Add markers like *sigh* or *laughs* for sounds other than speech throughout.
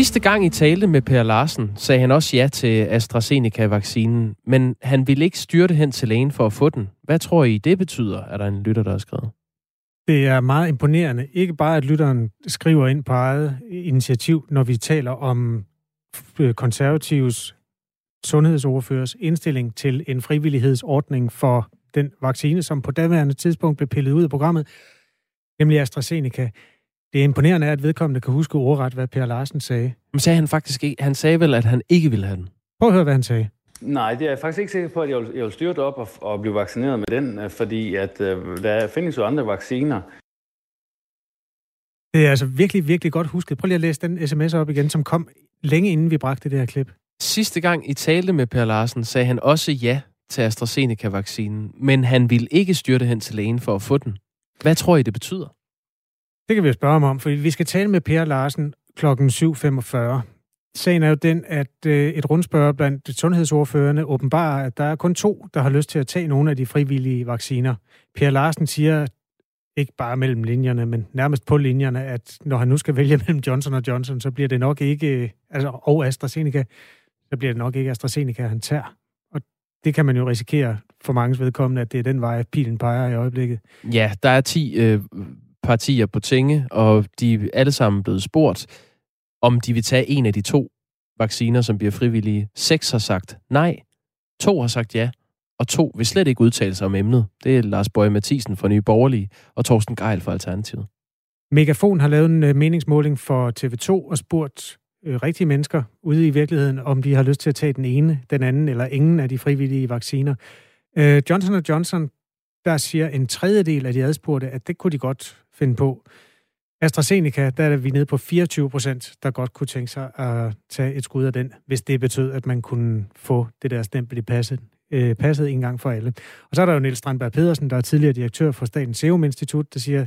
Sidste gang I talte med Per Larsen, sagde han også ja til AstraZeneca-vaccinen, men han ville ikke styrte hen til lægen for at få den. Hvad tror I, det betyder, er der en lytter, der har skrevet? Det er meget imponerende. Ikke bare, at lytteren skriver ind på eget initiativ, når vi taler om øh, konservatives sundhedsordførers indstilling til en frivillighedsordning for den vaccine, som på daværende tidspunkt blev pillet ud af programmet, nemlig AstraZeneca. Det er imponerende, at vedkommende kan huske ordret, hvad Per Larsen sagde. Men sagde han faktisk ikke? Han sagde vel, at han ikke ville have den? Prøv at høre, hvad han sagde. Nej, det er jeg faktisk ikke sikker på, at jeg vil, jeg vil styre det op og, og blive vaccineret med den, øh, fordi at, øh, der findes jo andre vacciner. Det er altså virkelig, virkelig godt husket. Prøv lige at læse den sms op igen, som kom længe inden vi bragte det her klip. Sidste gang I talte med Per Larsen, sagde han også ja til AstraZeneca-vaccinen, men han ville ikke styrte hen til lægen for at få den. Hvad tror I, det betyder? Det kan vi jo spørge ham om, for vi skal tale med Per Larsen klokken 7.45. Sagen er jo den, at øh, et rundspørg blandt sundhedsordførende åbenbarer, at der er kun to, der har lyst til at tage nogle af de frivillige vacciner. Per Larsen siger, ikke bare mellem linjerne, men nærmest på linjerne, at når han nu skal vælge *laughs* mellem Johnson og Johnson, så bliver det nok ikke, øh, altså, og AstraZeneca, så bliver det nok ikke AstraZeneca, han tager. Og det kan man jo risikere for mange vedkommende, at det er den vej, pilen peger i øjeblikket. Ja, der er 10 øh, partier på tinge, og de er alle sammen blevet spurgt, om de vil tage en af de to vacciner, som bliver frivillige. Seks har sagt nej, to har sagt ja, og to vil slet ikke udtale sig om emnet. Det er Lars Bøje Mathisen fra Nye Borgerlige og Torsten Geil fra Alternativet. Megafon har lavet en øh, meningsmåling for TV2 og spurgt øh, rigtige mennesker ude i virkeligheden, om de har lyst til at tage den ene, den anden eller ingen af de frivillige vacciner. Øh, Johnson Johnson, der siger en tredjedel af de adspurgte, at det kunne de godt finde på. AstraZeneca, der er vi nede på 24 procent, der godt kunne tænke sig at tage et skud af den, hvis det betød, at man kunne få det der stempel i passet, øh, passet en gang for alle. Og så er der jo Niels Strandberg Pedersen, der er tidligere direktør for Statens Serum Institut, der siger,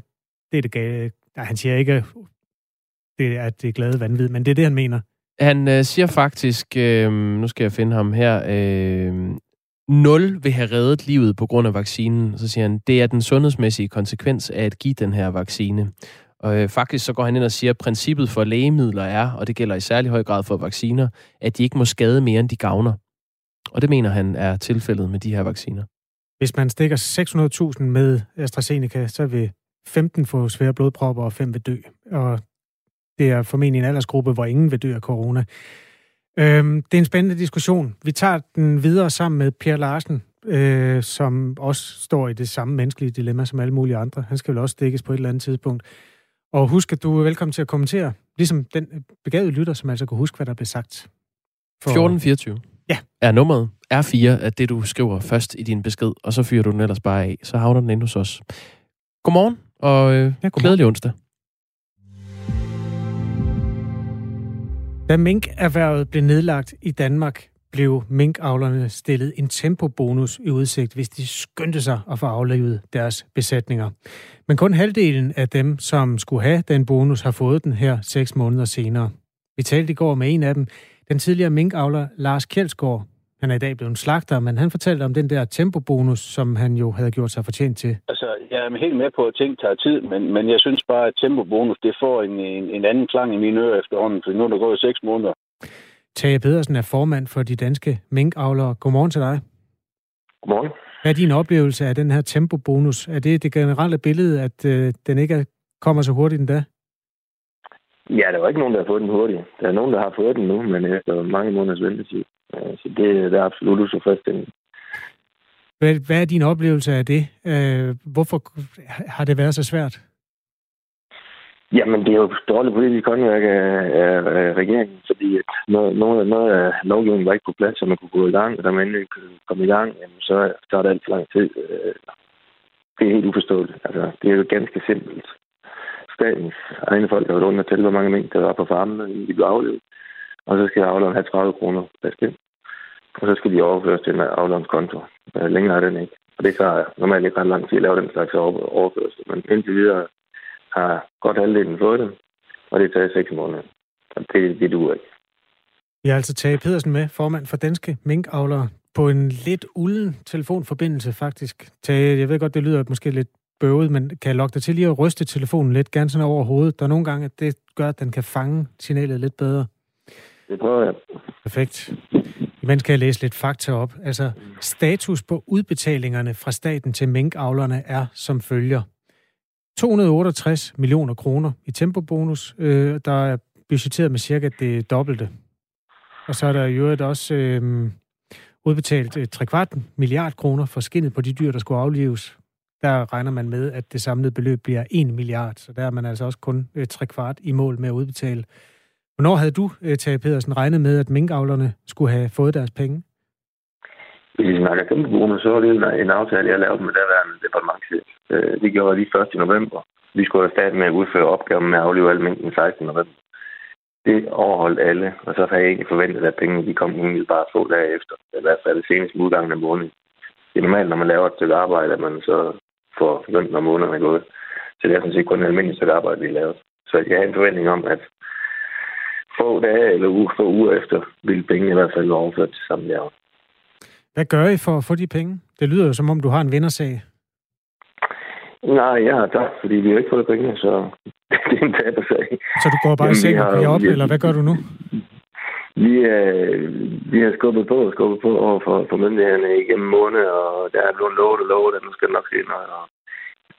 det er det gale. Nej, han siger ikke, det er det glade vanvid, men det er det, han mener. Han øh, siger faktisk, øh, nu skal jeg finde ham her, øh, 0 vil have reddet livet på grund af vaccinen. Så siger han, det er den sundhedsmæssige konsekvens af at give den her vaccine. Og øh, faktisk så går han ind og siger, at princippet for lægemidler er, og det gælder i særlig høj grad for vacciner, at de ikke må skade mere, end de gavner. Og det mener han er tilfældet med de her vacciner. Hvis man stikker 600.000 med AstraZeneca, så vil 15 få svære blodpropper, og 5 vil dø. Og det er formentlig en aldersgruppe, hvor ingen vil dø af corona. Øhm, det er en spændende diskussion. Vi tager den videre sammen med Per Larsen, øh, som også står i det samme menneskelige dilemma som alle mulige andre. Han skal vel også dækkes på et eller andet tidspunkt. Og husk, at du er velkommen til at kommentere, ligesom den begavede lytter, som altså kunne huske, hvad der blev sagt. For... 1424 ja. er nummeret. R4 er det, du skriver først i din besked, og så fyrer du den ellers bare af. Så havner den ind hos os. Godmorgen, og øh, ja, godmorgen. glædelig onsdag. Da minkerhvervet blev nedlagt i Danmark, blev minkavlerne stillet en tempobonus i udsigt, hvis de skyndte sig at få aflevet deres besætninger. Men kun halvdelen af dem, som skulle have den bonus, har fået den her seks måneder senere. Vi talte i går med en af dem, den tidligere minkavler Lars Kjeldsgaard. Han er i dag blevet en slagter, men han fortalte om den der tempobonus, som han jo havde gjort sig fortjent til. Altså, jeg er helt med på, at ting tager tid, men, men jeg synes bare, at tempobonus, det får en, en, en anden klang i mine ører efterhånden, for nu er der gået seks måneder. Tage Pedersen er formand for de danske minkavlere. Godmorgen til dig. Godmorgen. Hvad er din oplevelse af den her tempobonus? Er det det generelle billede, at øh, den ikke kommer så hurtigt endda? Ja, der er ikke nogen, der har fået den hurtigt. Der er nogen, der har fået den nu, men efter mange måneders ventetid. Så det, det er absolut utilfredsstillende. Hvad, hvad er din oplevelse af det? Øh, hvorfor har det været så svært? Jamen, det er jo dårligt politisk håndværk af, af, af regeringen, fordi at noget, noget, noget af lovgivningen var ikke på plads, så man kunne gå i gang, og da man endelig komme i gang, jamen, så, så er det alt for lang tid. Øh, det er helt uforståeligt. Altså, det er jo ganske simpelt. Statens egne folk har været rundt og tælle, hvor mange mængder der var på farmen, inden de blev aflevet. Og så skal afleveren have 30 kroner bestemt. Og så skal de overføres til en aflevens konto. Øh, længere er den ikke. Og det tager normalt ikke ret lang tid at lave den slags overførsel. Men indtil videre har godt halvdelen fået det, og det tager seks måneder. Og det, det duer ikke. Vi har altså Tage Pedersen med, formand for Danske Minkavlere, på en lidt ulden telefonforbindelse faktisk. Tage, jeg ved godt, det lyder måske lidt bøvet, men kan jeg lokke dig til lige at ryste telefonen lidt, gerne sådan over hovedet? Der er nogle gange, at det gør, at den kan fange signalet lidt bedre. Det prøver jeg. Perfekt. Imens skal jeg læse lidt fakta op. Altså, status på udbetalingerne fra staten til minkavlerne er som følger. 268 millioner kroner i tempobonus. Øh, der er budgetteret med cirka det dobbelte. Og så er der i øvrigt også øh, udbetalt øh, 3 kvart milliard kroner for skinnet på de dyr, der skulle aflives. Der regner man med, at det samlede beløb bliver 1 milliard, så der er man altså også kun øh, 3 kvart i mål med at udbetale. Hvornår havde du, øh, Tage Pedersen, regnet med, at minkavlerne skulle have fået deres penge? Hvis vi snakker kæmpe bonus, så er det en, en aftale, jeg lavede med daværende departementchef. Øh, det gjorde jeg lige først i november. Vi skulle have startet med at udføre opgaven med at aflive alle mængden 16. november. Det overholdt alle, og så havde jeg ikke forventet, at pengene de kom bare få dage efter. I hvert fald senest udgangen af måneden. Det er normalt, når man laver et stykke arbejde, at man så får løn, når måneden er gået. Så det er sådan set kun et almindeligt stykke arbejde, vi har. Så jeg havde en forventning om, at få dage eller uge, få uger efter, vil pengene i hvert fald være overført til samme laver. Hvad gør I for at få de penge? Det lyder jo som om, du har en vindersag. Nej, jeg har tabt, fordi vi har ikke fået pengene, så *laughs* det er en tabersag. Så du går bare i seng og op, vi, eller hvad gør du nu? Vi, øh, vi har skubbet på og skubbet på over for, for myndighederne igennem måned, og der er blevet lovet og lovet, at nu skal det nok ske noget. Og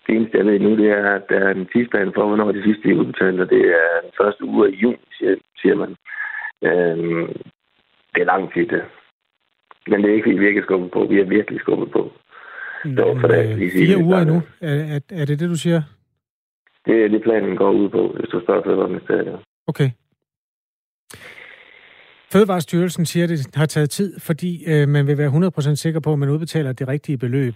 det eneste, jeg ved nu, det er, at der er en tidsplan for, hvornår de sidste er udbetalt, og det er den første uge af juni, siger, man. Øhm, det er lang tid, det. Men det er ikke, fordi vi ikke er skubbet på. Vi er virkelig skubbet på. Nå, for det, øh, fire uger endnu. Er, er, er det det, du siger? Det er det, planen går ud på, hvis du spørger Fødevareministeriet. Okay. Fødevarestyrelsen siger, at det har taget tid, fordi øh, man vil være 100% sikker på, at man udbetaler det rigtige beløb.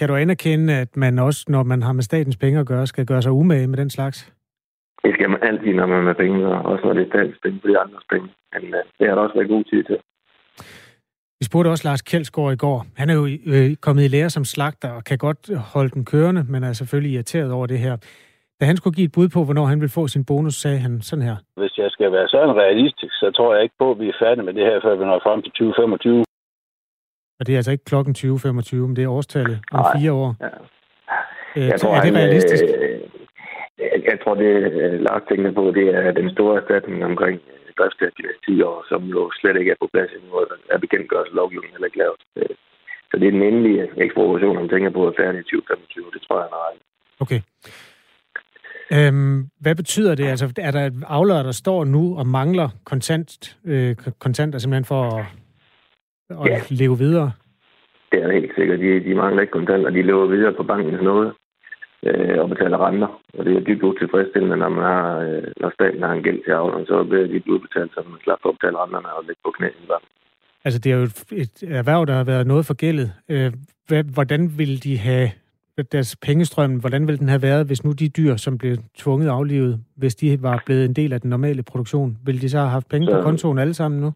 Kan du anerkende, at man også, når man har med statens penge at gøre, skal gøre sig umage med den slags? Det skal man altid, når man er med penge, og også når det er statens penge, for de andres penge. Men øh, det har der også været god tid til. Vi spurgte også Lars Kjeldsgaard i går. Han er jo øh, kommet i lære som slagter og kan godt holde den kørende, men er selvfølgelig irriteret over det her. Da han skulle give et bud på, hvornår han vil få sin bonus, sagde han sådan her. Hvis jeg skal være sådan realistisk, så tror jeg ikke på, at vi er færdige med det her, før vi når frem til 2025. Og det er altså ikke klokken 2025, men det er årstallet om Nej. fire år. Ja. Øh, jeg tror, er det realistisk? Øh, jeg, jeg tror, det Lars tænker på, det er den store erstatning omkring første af de 10 år, som jo slet ikke er på plads endnu, og er bekendtgørelse lovgivningen heller ikke lavet. Øh, så det er den endelige ekspropriation, man tænker på, at færdig i 2025. Det tror jeg er ret. Okay. Øhm, hvad betyder det? Altså, er der aflører, der står nu og mangler kontant, øh, kontanter simpelthen for at, at ja. leve videre? Det er helt sikkert. De, de mangler ikke kontanter. De lever videre på bankens noget øh, og betaler renter. Og det er dybt utilfredsstillende, når, man har, øh, når staten har en gæld til avlerne, så bliver de udbetalt, så man slapper at betale renterne og lægge på knæ Altså, det er jo et erhverv, der har været noget for gældet. Øh, hvordan vil de have deres pengestrøm, hvordan ville den have været, hvis nu de dyr, som blev tvunget aflivet, hvis de var blevet en del af den normale produktion, ville de så have haft penge så, på kontoen alle sammen nu?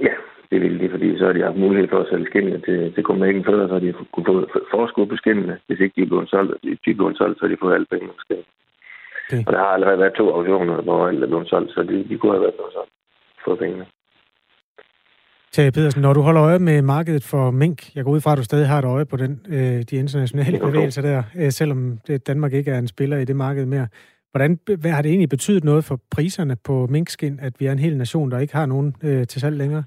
Ja, det ville de, fordi så har de haft mulighed for at sælge skindene til, til Copenhagen før, så de kunne få forskud på skindene. Hvis ikke de er blevet solgt, de, de blevet solgt, så de fået alle pengene måske. Okay. Og der har allerede været to auktioner, hvor alle er blevet solgt, så de, de kunne have været blevet solgt for pengene. Tage Pedersen, når du holder øje med markedet for mink, jeg går ud fra, at du stadig har et øje på den, øh, de internationale bevægelser der, øh, selvom Danmark ikke er en spiller i det marked mere. Hvordan hvad har det egentlig betydet noget for priserne på minkskin, at vi er en hel nation, der ikke har nogen øh, til salg længere?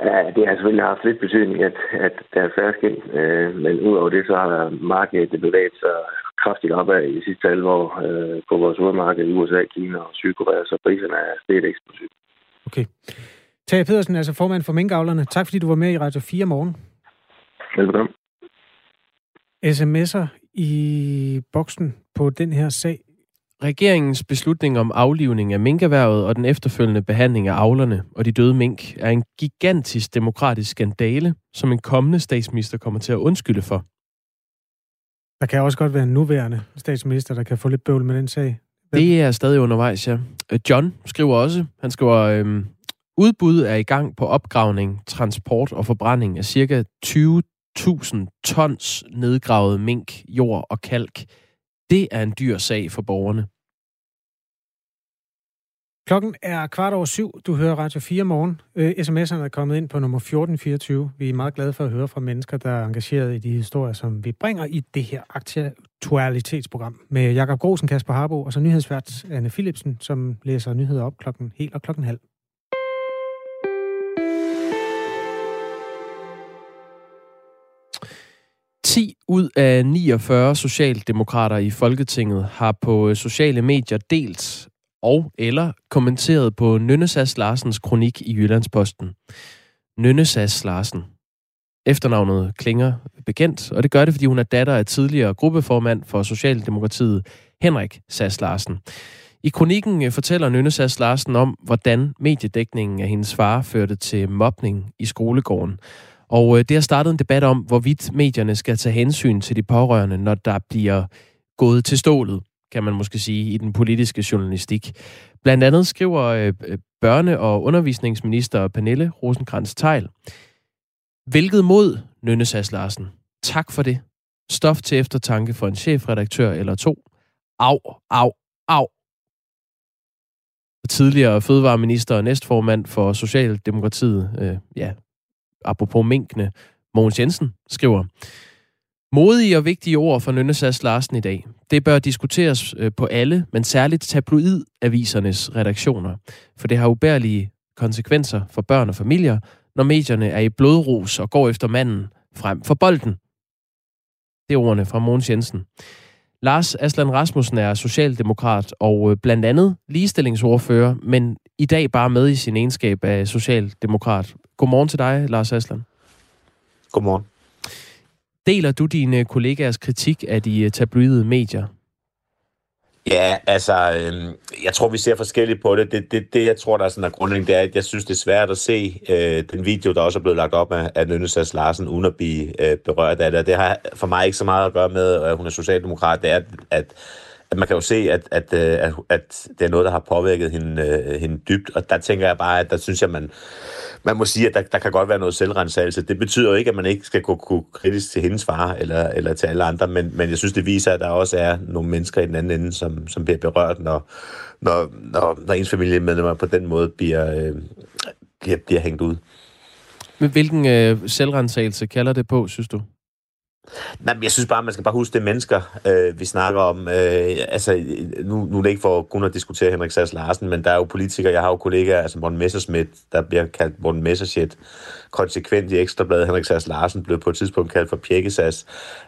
Ja, det har selvfølgelig haft lidt betydning, at, at der er færre skin, øh, men udover det, så har markedet bevæget sig kraftigt opad i de sidste 12 år øh, på vores hovedmarked i USA, Kina og Sydkorea, så priserne er steget eksplosivt. Okay. Tage Pedersen, altså formand for Minkavlerne. Tak fordi du var med i Radio 4 morgen. Velkommen. SMS'er i boksen på den her sag. Regeringens beslutning om aflivning af minkerhvervet og den efterfølgende behandling af avlerne og de døde mink er en gigantisk demokratisk skandale, som en kommende statsminister kommer til at undskylde for. Der kan også godt være en nuværende statsminister, der kan få lidt bøvl med den sag. Hvem? Det er stadig undervejs, ja. John skriver også, han skriver, øhm, Udbud er i gang på opgravning, transport og forbrænding af ca. 20.000 tons nedgravet mink, jord og kalk. Det er en dyr sag for borgerne. Klokken er kvart over syv. Du hører Radio 4 morgen. Øh, sms'erne er kommet ind på nummer 1424. Vi er meget glade for at høre fra mennesker, der er engageret i de historier, som vi bringer i det her aktualitetsprogram. Med Jakob Grosen, Kasper Harbo og så nyhedsvært Anne Philipsen, som læser nyheder op klokken helt og klokken halv. 10 ud af 49 socialdemokrater i Folketinget har på øh, sociale medier delt og eller kommenteret på Nynnesas Larsens kronik i Jyllandsposten. Nynnesas Larsen. Efternavnet klinger bekendt, og det gør det, fordi hun er datter af tidligere gruppeformand for Socialdemokratiet, Henrik Sass Larsen. I kronikken øh, fortæller Nynne Sass Larsen om, hvordan mediedækningen af hendes far førte til mobning i skolegården. Og øh, det har startet en debat om, hvorvidt medierne skal tage hensyn til de pårørende, når der bliver gået til stålet, kan man måske sige, i den politiske journalistik. Blandt andet skriver øh, øh børne- og undervisningsminister Pernille rosenkrantz teil Hvilket mod, Nynne Sass Larsen. Tak for det. Stof til eftertanke for en chefredaktør eller to. Au, au, au. Tidligere fødevareminister og næstformand for Socialdemokratiet, øh, ja, apropos minkene, Mogens Jensen, skriver, Modige og vigtige ord for Nynnesas Larsen i dag. Det bør diskuteres øh, på alle, men særligt tabloidavisernes redaktioner, for det har ubærlige konsekvenser for børn og familier, når medierne er i blodrus og går efter manden frem for bolden. Det er ordene fra Mogens Jensen. Lars Aslan Rasmussen er socialdemokrat og øh, blandt andet ligestillingsordfører, men i dag bare med i sin egenskab af socialdemokrat. Godmorgen til dig, Lars Aslan. Godmorgen. Deler du dine kollegaers kritik af de øh, tabloide medier? Ja, altså, øh, jeg tror, vi ser forskelligt på det. Det, det, det jeg tror, der er sådan en grundlæggende, det er, at jeg synes, det er svært at se øh, den video, der også er blevet lagt op af, af Nynnesas Larsen, uden at blive øh, berørt af det. Det har for mig ikke så meget at gøre med, at hun er socialdemokrat. Det er, at, at man kan jo se, at, at, øh, at, at det er noget, der har påvirket hende, øh, hende dybt. Og der tænker jeg bare, at der synes jeg, man man må sige, at der, der kan godt være noget selvrensagelse. Det betyder jo ikke, at man ikke skal gå, gå kritisk til hendes far eller, eller til alle andre, men, men jeg synes, det viser, at der også er nogle mennesker i den anden ende, som, som bliver berørt, når, når, når, når ens familiemedlemmer på den måde bliver, øh, bliver, bliver hængt ud. Men hvilken øh, selvrensagelse kalder det på, synes du? Nej, men jeg synes bare, man skal bare huske, det mennesker, øh, vi snakker om. Øh, altså, nu, nu er det ikke for kun at diskutere Henrik Sass Larsen, men der er jo politikere, jeg har jo kollegaer, altså Morten Messerschmidt, der bliver kaldt Morten Messerschmidt, konsekvent i Ekstrabladet, Henrik Sass Larsen blev på et tidspunkt kaldt for Pjekkesass.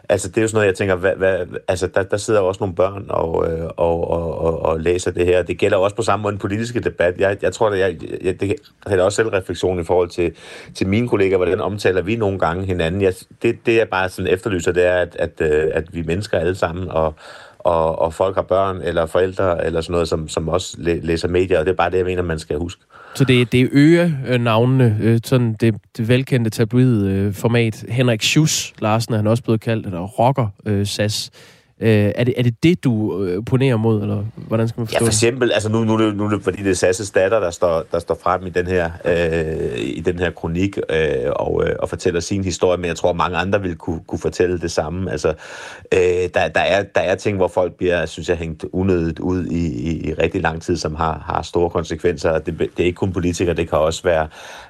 Altså, det er jo sådan noget, jeg tænker, hvad, hvad, altså, der, der sidder også nogle børn og, øh, og, og, og, og læser det her. Det gælder også på samme måde den politiske debat. Jeg, jeg tror, at jeg, jeg, det er også selv refleksion i forhold til, til mine kollegaer, hvordan omtaler vi nogle gange hinanden. Jeg, det, det er bare sådan efterlyser, det er, at, at, øh, at vi mennesker alle sammen, og, og, og folk har børn eller forældre eller sådan noget, som, som også læser medier, og det er bare det, jeg mener, man skal huske. Så det, det øger øh, navnene, øh, sådan det, det velkendte tabloid-format. Øh, Henrik Schuss Larsen er han også blevet kaldt, eller rocker-sas. Øh, er, det, er det det, du øh, ponerer mod, eller hvordan skal man forstå Ja, for eksempel, altså nu, nu, nu, nu er det fordi, det er Sasses datter, der står, der står frem i den her, øh, i den her kronik øh, og, øh, og fortæller sin historie, men jeg tror, mange andre vil kunne, kunne fortælle det samme. Altså, øh, der, der, er, der er ting, hvor folk bliver, synes jeg, hængt unødigt ud i, i, i rigtig lang tid, som har, har store konsekvenser. Det, det er ikke kun politikere, det kan også være,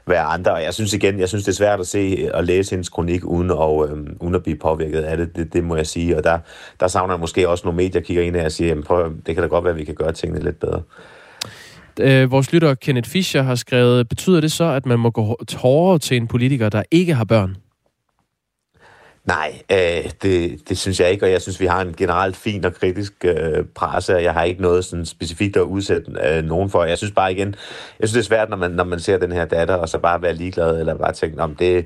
være andre. Og jeg synes igen, jeg synes, det er svært at se og læse hendes kronik, uden at, øh, uden at blive påvirket af det. Det, det må jeg sige. Og der, der savner jeg måske også nogle medier kigger ind og siger, jamen prøv, det kan da godt være, at vi kan gøre tingene lidt bedre. Øh, vores lytter Kenneth Fischer har skrevet, betyder det så, at man må gå hårdere til en politiker, der ikke har børn? Nej, øh, det, det synes jeg ikke, og jeg synes, vi har en generelt fin og kritisk øh, presse, og jeg har ikke noget sådan specifikt at udsætte øh, nogen for. Jeg synes bare igen, jeg synes det er svært, når man, når man ser den her datter, og så bare være ligeglad, eller bare tænke, om det,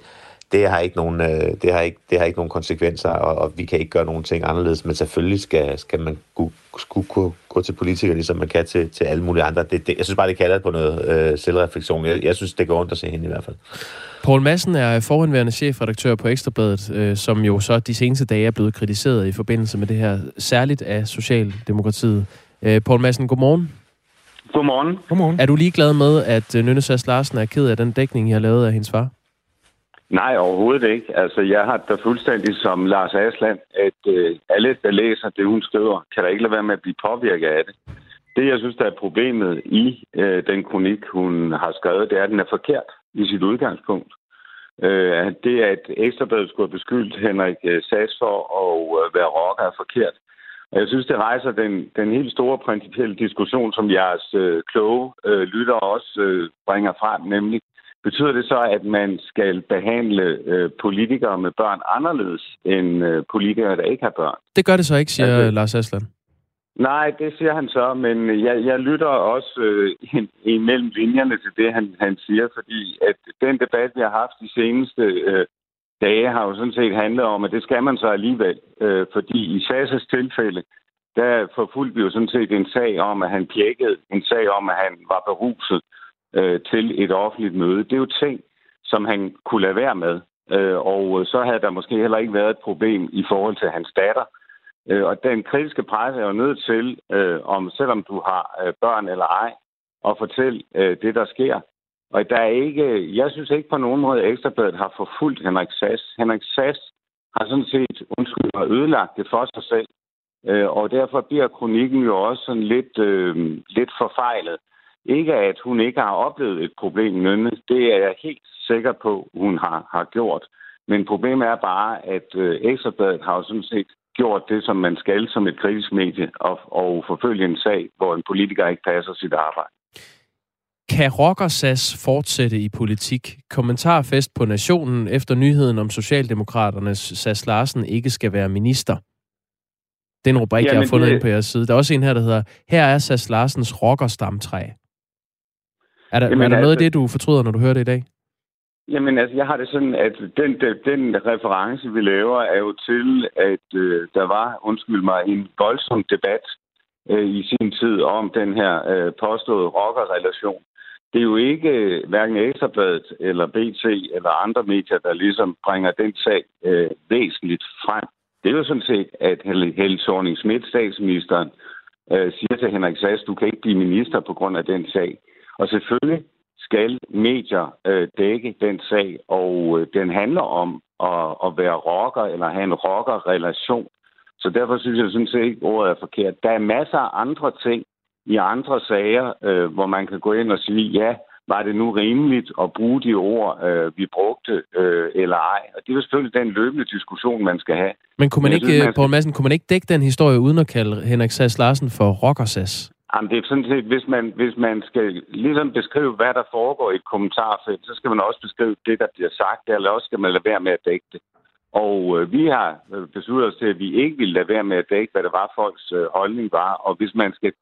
det har ikke nogen, øh, det har ikke, det har ikke nogen konsekvenser, og, og vi kan ikke gøre nogen ting anderledes, men selvfølgelig skal, skal man kunne, skulle kunne gå til politikere, ligesom man kan til, til alle mulige andre. Det, det, jeg synes bare, det kalder på noget øh, selvreflektion. Jeg, jeg synes, det går ondt at se hende i hvert fald. Poul Madsen er forhenværende chefredaktør på Ekstrabladet, øh, som jo så de seneste dage er blevet kritiseret i forbindelse med det her, særligt af Socialdemokratiet. Øh, Poul Madsen, godmorgen. Godmorgen. Godmorgen. Er du ligeglad med, at øh, Nynne Sass Larsen er ked af den dækning, jeg har lavet af hendes far? Nej, overhovedet ikke. Altså, jeg har da fuldstændig som Lars Asland, at øh, alle, der læser det, hun skriver, kan da ikke lade være med at blive påvirket af det. Det, jeg synes, der er problemet i øh, den kronik, hun har skrevet, det er, at den er forkert i sit udgangspunkt. Øh, det, at Ekstrabladet skulle have beskyldt Henrik øh, Sass for at øh, være rocker, er forkert. Og jeg synes, det rejser den, den helt store principielle diskussion, som jeres øh, kloge øh, lytter også øh, bringer frem, nemlig betyder det så, at man skal behandle øh, politikere med børn anderledes end øh, politikere, der ikke har børn? Det gør det så ikke, siger altså, Lars Aslan. Nej, det siger han så, men jeg, jeg lytter også øh, imellem linjerne til det, han, han siger, fordi at den debat, vi har haft de seneste øh, dage, har jo sådan set handlet om, at det skal man så alligevel. Øh, fordi i SAS' tilfælde, der forfulgte vi jo sådan set en sag om, at han pjækkede, en sag om, at han var beruset øh, Øh, til et offentligt møde. Det er jo ting, som han kunne lade være med. Øh, og øh, så havde der måske heller ikke været et problem i forhold til hans datter, Øh, og den kritiske presse er jo nødt til, øh, om selvom du har øh, børn eller ej, at fortælle øh, det, der sker. Og der er ikke, jeg synes ikke på nogen måde, at Ekstrabladet har forfulgt Henrik Sass. Henrik Sass har sådan set, undskyld mig, ødelagt det for sig selv. Øh, og derfor bliver kronikken jo også sådan lidt, øh, lidt forfejlet. Ikke at hun ikke har oplevet et problem, Nynne. Det er jeg helt sikker på, hun har, har gjort. Men problemet er bare, at øh, Ekstrabladet har jo sådan set gjort det, som man skal som et kritisk medie, og, og forfølge en sag, hvor en politiker ikke passer sit arbejde. Kan Rockersas fortsætte i politik? Kommentarfest på Nationen efter nyheden om Socialdemokraternes Sas Larsen ikke skal være minister. Det er en rubrik, jeg har fundet det... ind på jeres side. Der er også en her, der hedder, her er Sas Larsens rockerstamtræ. Er der, Jamen, er der noget altså... af det, du fortryder, når du hører det i dag? Jamen altså, jeg har det sådan, at den, den, den reference, vi laver, er jo til, at øh, der var, undskyld mig, en voldsom debat øh, i sin tid om den her øh, påståede rockerrelation. Det er jo ikke øh, hverken Ekstrabladet eller BT eller andre medier, der ligesom bringer den sag øh, væsentligt frem. Det er jo sådan set, at Helle thorning Schmidt, statsministeren, øh, siger til Henrik Sass, du kan ikke blive minister på grund af den sag. Og selvfølgelig skal medier øh, dække den sag, og øh, den handler om at, at være rocker eller have en rockerrelation. Så derfor synes jeg sådan set ikke, ordet er forkert. Der er masser af andre ting i andre sager, øh, hvor man kan gå ind og sige, ja, var det nu rimeligt at bruge de ord, øh, vi brugte, øh, eller ej? Og det er jo selvfølgelig den løbende diskussion, man skal have. Men kunne man ikke, synes, man skal... Madsen, kunne man ikke dække den historie uden at kalde Henrik Sass Larsen for rockersas? Jamen, det er sådan set, hvis man, hvis man skal ligesom beskrive, hvad der foregår i et kommentarfelt, så skal man også beskrive det, der bliver sagt, eller også skal man lade være med at dække det. Og øh, vi har øh, besluttet os til, at vi ikke vil lade være med at dække, hvad det var, folks øh, holdning var. Og hvis man skal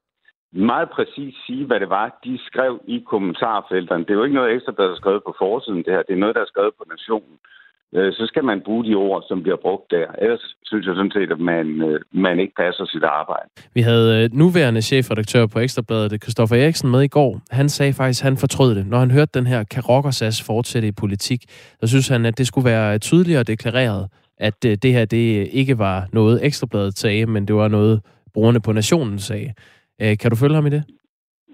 meget præcis sige, hvad det var, de skrev i kommentarfelterne. Det er jo ikke noget ekstra, der er skrevet på forsiden, det her. Det er noget, der er skrevet på Nationen. Øh, så skal man bruge de ord, som bliver brugt der. Ellers synes jeg sådan set, at man, øh, man ikke passer sit arbejde. Vi havde øh, nuværende chefredaktør på Ekstrabladet, Christoffer Eriksen, med i går. Han sagde faktisk, at han fortrød det. Når han hørte den her Karokkersas fortsætte i politik, så synes han, at det skulle være tydeligere deklareret, at det her det ikke var noget Ekstrabladet sagde, men det var noget brugerne på Nationen sagde. Kan du følge ham i det?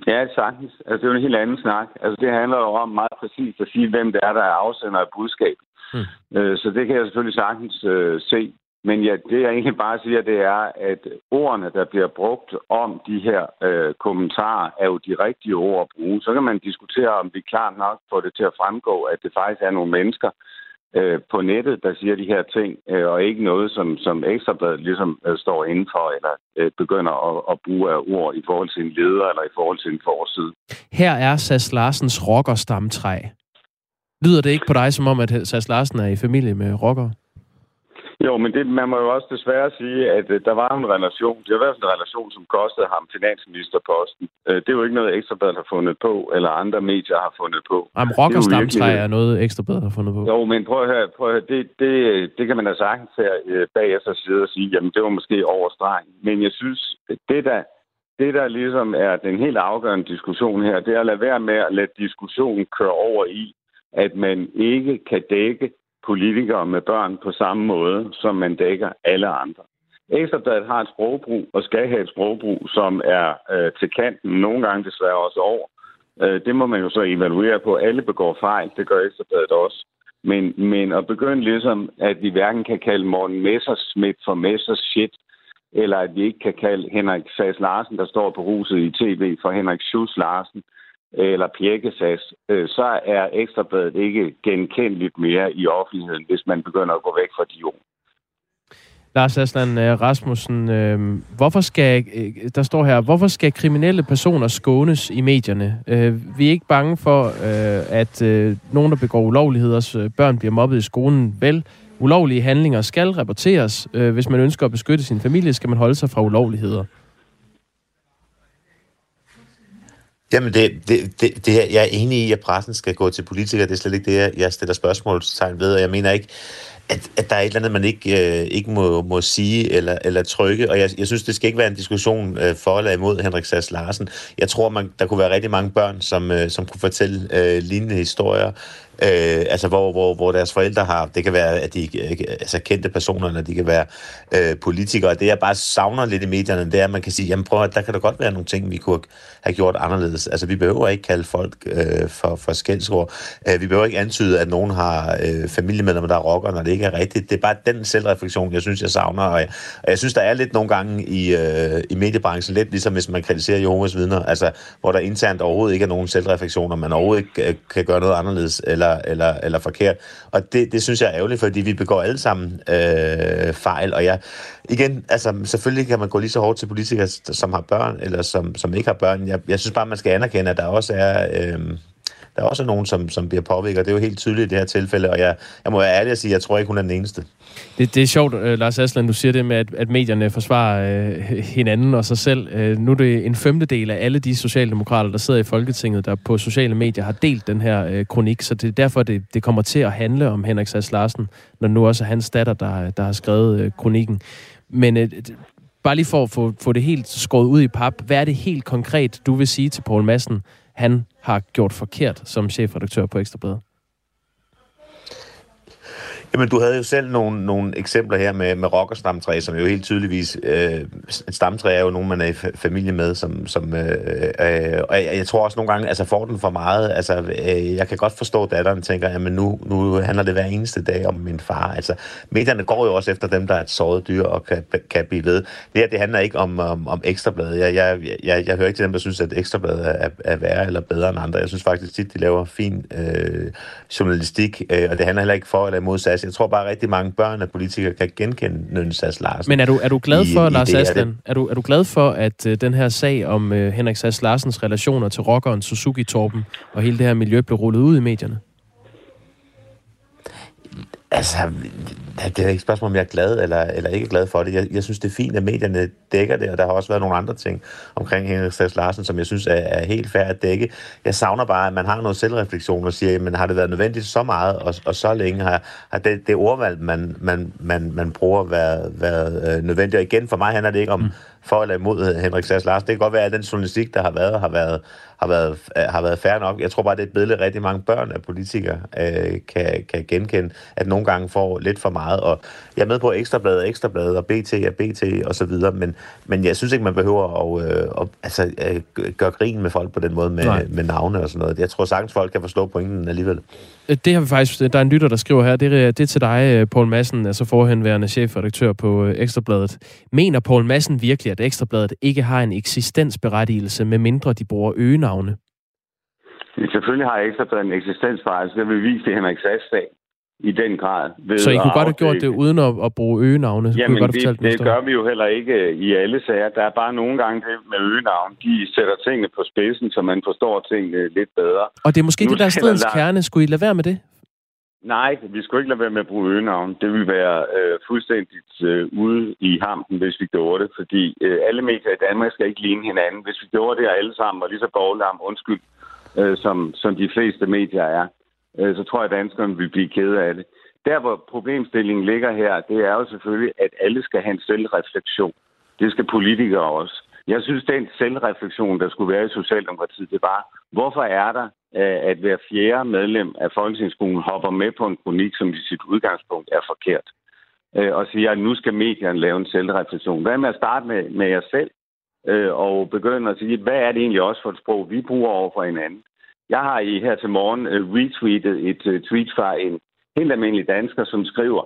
Ja, sagtens. Altså, det er jo en helt anden snak. Altså, det handler jo om meget præcist at sige, hvem det er, der er afsender af budskabet. Mm. Øh, så det kan jeg selvfølgelig sagtens øh, se. Men ja, det jeg egentlig bare siger, det er, at ordene, der bliver brugt om de her øh, kommentarer, er jo de rigtige ord at bruge. Så kan man diskutere, om vi klart nok får det til at fremgå, at det faktisk er nogle mennesker øh, på nettet, der siger de her ting, øh, og ikke noget, som, som Ekstrabladet ligesom øh, står indenfor, eller øh, begynder at, at bruge af ord i forhold til en leder, eller i forhold til en forside. Her er Sas Larsens rockerstamtræ. Lyder det ikke på dig som om, at Sas Larsen er i familie med rockere? Jo, men det, man må jo også desværre sige, at uh, der var en relation. Det har været en relation, som kostede ham finansministerposten. Uh, det er jo ikke noget, Ekstrabladet har fundet på, eller andre medier har fundet på. Jamen, rockerstamtræ er, er noget, Ekstrabladet har fundet på. Jo, men prøv at høre, prøv at høre. Det, det, det kan man da sagtens her uh, bagefter sidde og sige, jamen det var måske over streg. Men jeg synes, det der, det der ligesom er den helt afgørende diskussion her, det er at lade være med at lade diskussionen køre over i, at man ikke kan dække politikere med børn på samme måde, som man dækker alle andre. Ekstrabladet har et sprogbrug og skal have et sprogbrug, som er øh, til kanten, nogle gange desværre også over. Øh, det må man jo så evaluere på. Alle begår fejl, det gør Ekstrabladet også. Men, men at begynde ligesom, at vi hverken kan kalde Morten Messerschmidt for Messershit, eller at vi ikke kan kalde Henrik Sass Larsen, der står på huset i tv, for Henrik Schuss Larsen, Øh, eller Pjekkesas, øh, så er Ekstrabladet ikke genkendeligt mere i offentligheden, hvis man begynder at gå væk fra de ord. Lars Aslan øh, Rasmussen, øh, hvorfor skal, øh, der står her, hvorfor skal kriminelle personer skånes i medierne? Øh, vi er ikke bange for, øh, at øh, nogen, der begår ulovligheder, øh, børn bliver mobbet i skolen. Vel, ulovlige handlinger skal rapporteres. Øh, hvis man ønsker at beskytte sin familie, skal man holde sig fra ulovligheder. Jamen, det, det, det, det, jeg er enig i, at pressen skal gå til politikere. Det er slet ikke det, jeg stiller spørgsmålstegn ved. Og jeg mener ikke, at, at der er et eller andet, man ikke, øh, ikke må, må sige eller, eller trykke. Og jeg, jeg synes, det skal ikke være en diskussion øh, for eller imod Henrik Sass Larsen. Jeg tror, man, der kunne være rigtig mange børn, som, øh, som kunne fortælle øh, lignende historier. Øh, altså hvor, hvor, hvor deres forældre har, det kan være, at de altså kendte personer, eller de kan være øh, politikere. Det jeg bare savner lidt i medierne, det er, at man kan sige, jamen prøv at der kan der godt være nogle ting, vi kunne have gjort anderledes. Altså vi behøver ikke kalde folk øh, for, for skældsord. Øh, vi behøver ikke antyde, at nogen har øh, familiemedlemmer, der rocker, når det ikke er rigtigt. Det er bare den selvreflektion, jeg synes, jeg savner. Og jeg, og jeg synes, der er lidt nogle gange i, øh, i mediebranchen, lidt ligesom hvis man kritiserer Jehovas vidner, altså hvor der internt overhovedet ikke er nogen selvreflektion, og man overhovedet ikke øh, kan gøre noget anderledes, eller eller, eller, eller forkert. Og det, det synes jeg er ærgerligt, fordi vi begår alle sammen øh, fejl. Og jeg, igen, altså selvfølgelig kan man gå lige så hårdt til politikere, som har børn, eller som, som ikke har børn. Jeg, jeg synes bare, man skal anerkende, at der også er... Øh, der er også nogen, som, som bliver påvirket, og det er jo helt tydeligt i det her tilfælde, og jeg, jeg må være ærlig at sige, jeg tror ikke, hun er den eneste. Det, det er sjovt, øh, Lars Aslan, du siger det med, at, at medierne forsvarer øh, hinanden og sig selv. Øh, nu er det en femtedel af alle de socialdemokrater, der sidder i Folketinget, der på sociale medier har delt den her øh, kronik, så det er derfor, det, det kommer til at handle om Henrik Sass Larsen, når nu også er hans datter, der, der har skrevet øh, kronikken. Men øh, bare lige for at få, få det helt skåret ud i pap, hvad er det helt konkret, du vil sige til Poul Madsen, han har gjort forkert som chefredaktør på Ekstrabladet? Jamen, du havde jo selv nogle, nogle eksempler her med, med rockerstamtræ, som jo helt tydeligvis... Øh, et stamtræ er jo nogen, man er i familie med, som... som øh, øh, og jeg, jeg tror også nogle gange, altså får den for meget... Altså, øh, jeg kan godt forstå, at datteren tænker, jamen nu, nu handler det hver eneste dag om min far. Altså, medierne går jo også efter dem, der er et såret dyr og kan, kan blive ved. Det her, det handler ikke om, om, om ekstrabladet. Jeg, jeg, jeg, jeg hører ikke til dem, der synes, at ekstrabladet er, er værre eller bedre end andre. Jeg synes faktisk tit, de laver fin øh, journalistik, øh, og det handler heller ikke for eller imod SAS. Jeg tror bare, at rigtig mange børn af politikere kan genkende Sass Larsen. Men er du, er du glad for, i, Lars Aslan, er du, er du glad for, at uh, den her sag om uh, Henrik Sass Larsens relationer til rockeren Suzuki Torben og hele det her miljø blev rullet ud i medierne? Altså, det er ikke et spørgsmål, om jeg er glad eller, eller ikke glad for det. Jeg, jeg synes, det er fint, at medierne dækker det, og der har også været nogle andre ting omkring Henrik Stads Larsen, som jeg synes er, er helt fair at dække. Jeg savner bare, at man har noget selvreflektion og siger, men har det været nødvendigt så meget og, og så længe? Har, har det, det ordvalg, man, man, man, man bruger, været, været øh, nødvendigt? Og igen, for mig handler det ikke om, mm for eller imod Henrik Sass Larsen. Det kan godt være, at den journalistik, der har været, har været, har været, øh, har været fair nok. Jeg tror bare, det er et billede, rigtig mange børn af politikere øh, kan, kan genkende, at nogle gange får lidt for meget. Og jeg er med på Ekstrabladet, Ekstrabladet og BT og BT og så videre, men, men jeg synes ikke, man behøver at, øh, at altså, øh, gøre grin med folk på den måde med, med navne og sådan noget. Jeg tror sagtens, folk kan forstå pointen alligevel. Øh, det har vi faktisk, der er en lytter, der skriver her, det er, det er til dig, øh, Paul Madsen, altså forhenværende chefredaktør på øh, Ekstrabladet. Mener Paul Madsen virkelig, at Ekstrabladet ikke har en eksistensberettigelse, med mindre de bruger øgenavne? Selvfølgelig har Ekstrabladet en eksistensberettigelse. Det vil vise i Henrik Sass sag i den grad. Ved så I kunne godt have gjort det uden at, at bruge øgenavne? Så Jamen, kunne I godt det, det gør vi jo heller ikke øh, i alle sager. Der er bare nogle gange det med øgenavn. De sætter tingene på spidsen, så man forstår tingene lidt bedre. Og det er måske nu det der stridens der... kerne. Skulle I lade være med det? Nej, vi skulle ikke lade være med at bruge øgenavn. Det ville være øh, fuldstændigt øh, ude i hampen, hvis vi gjorde det. Fordi øh, alle medier i Danmark skal ikke ligne hinanden. Hvis vi gjorde det, og alle sammen var lige så borgerlam, undskyld, øh, som, som de fleste medier er, øh, så tror jeg, at danskerne vil blive kede af det. Der, hvor problemstillingen ligger her, det er jo selvfølgelig, at alle skal have en selvreflektion. Det skal politikere også. Jeg synes, den selvreflektion, der skulle være i Socialdemokratiet, det var, hvorfor er der, øh, at hver fjerde medlem af Folketingsskolen hopper med på en kronik, som i sit udgangspunkt er forkert, øh, og siger, at nu skal medierne lave en selvreflektion. Hvad med at starte med, med jer selv, øh, og begynde at sige, hvad er det egentlig også for et sprog, vi bruger over for hinanden? Jeg har i her til morgen uh, retweetet et uh, tweet fra en helt almindelig dansker, som skriver,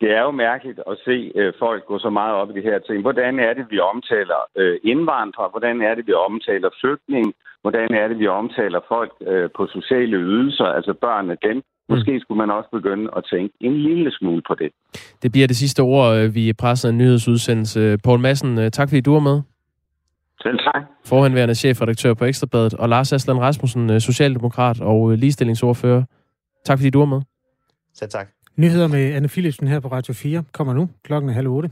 det er jo mærkeligt at se øh, folk gå så meget op i det her ting. Hvordan er det, vi omtaler øh, indvandrere? Hvordan er det, vi omtaler flygtninge? Hvordan er det, vi omtaler folk øh, på sociale ydelser, altså børnene dem? Måske skulle man også begynde at tænke en lille smule på det. Det bliver det sidste ord, øh, vi presser en nyhedsudsendelse. Poul Madsen, øh, tak fordi du var med. Selv tak. Forhenværende chefredaktør på Ekstrabladet, og Lars Aslan Rasmussen, øh, socialdemokrat og ligestillingsordfører. Tak fordi du var med. Selv tak. Nyheder med Anne Philipsen her på Radio 4 kommer nu. Klokken er halv otte.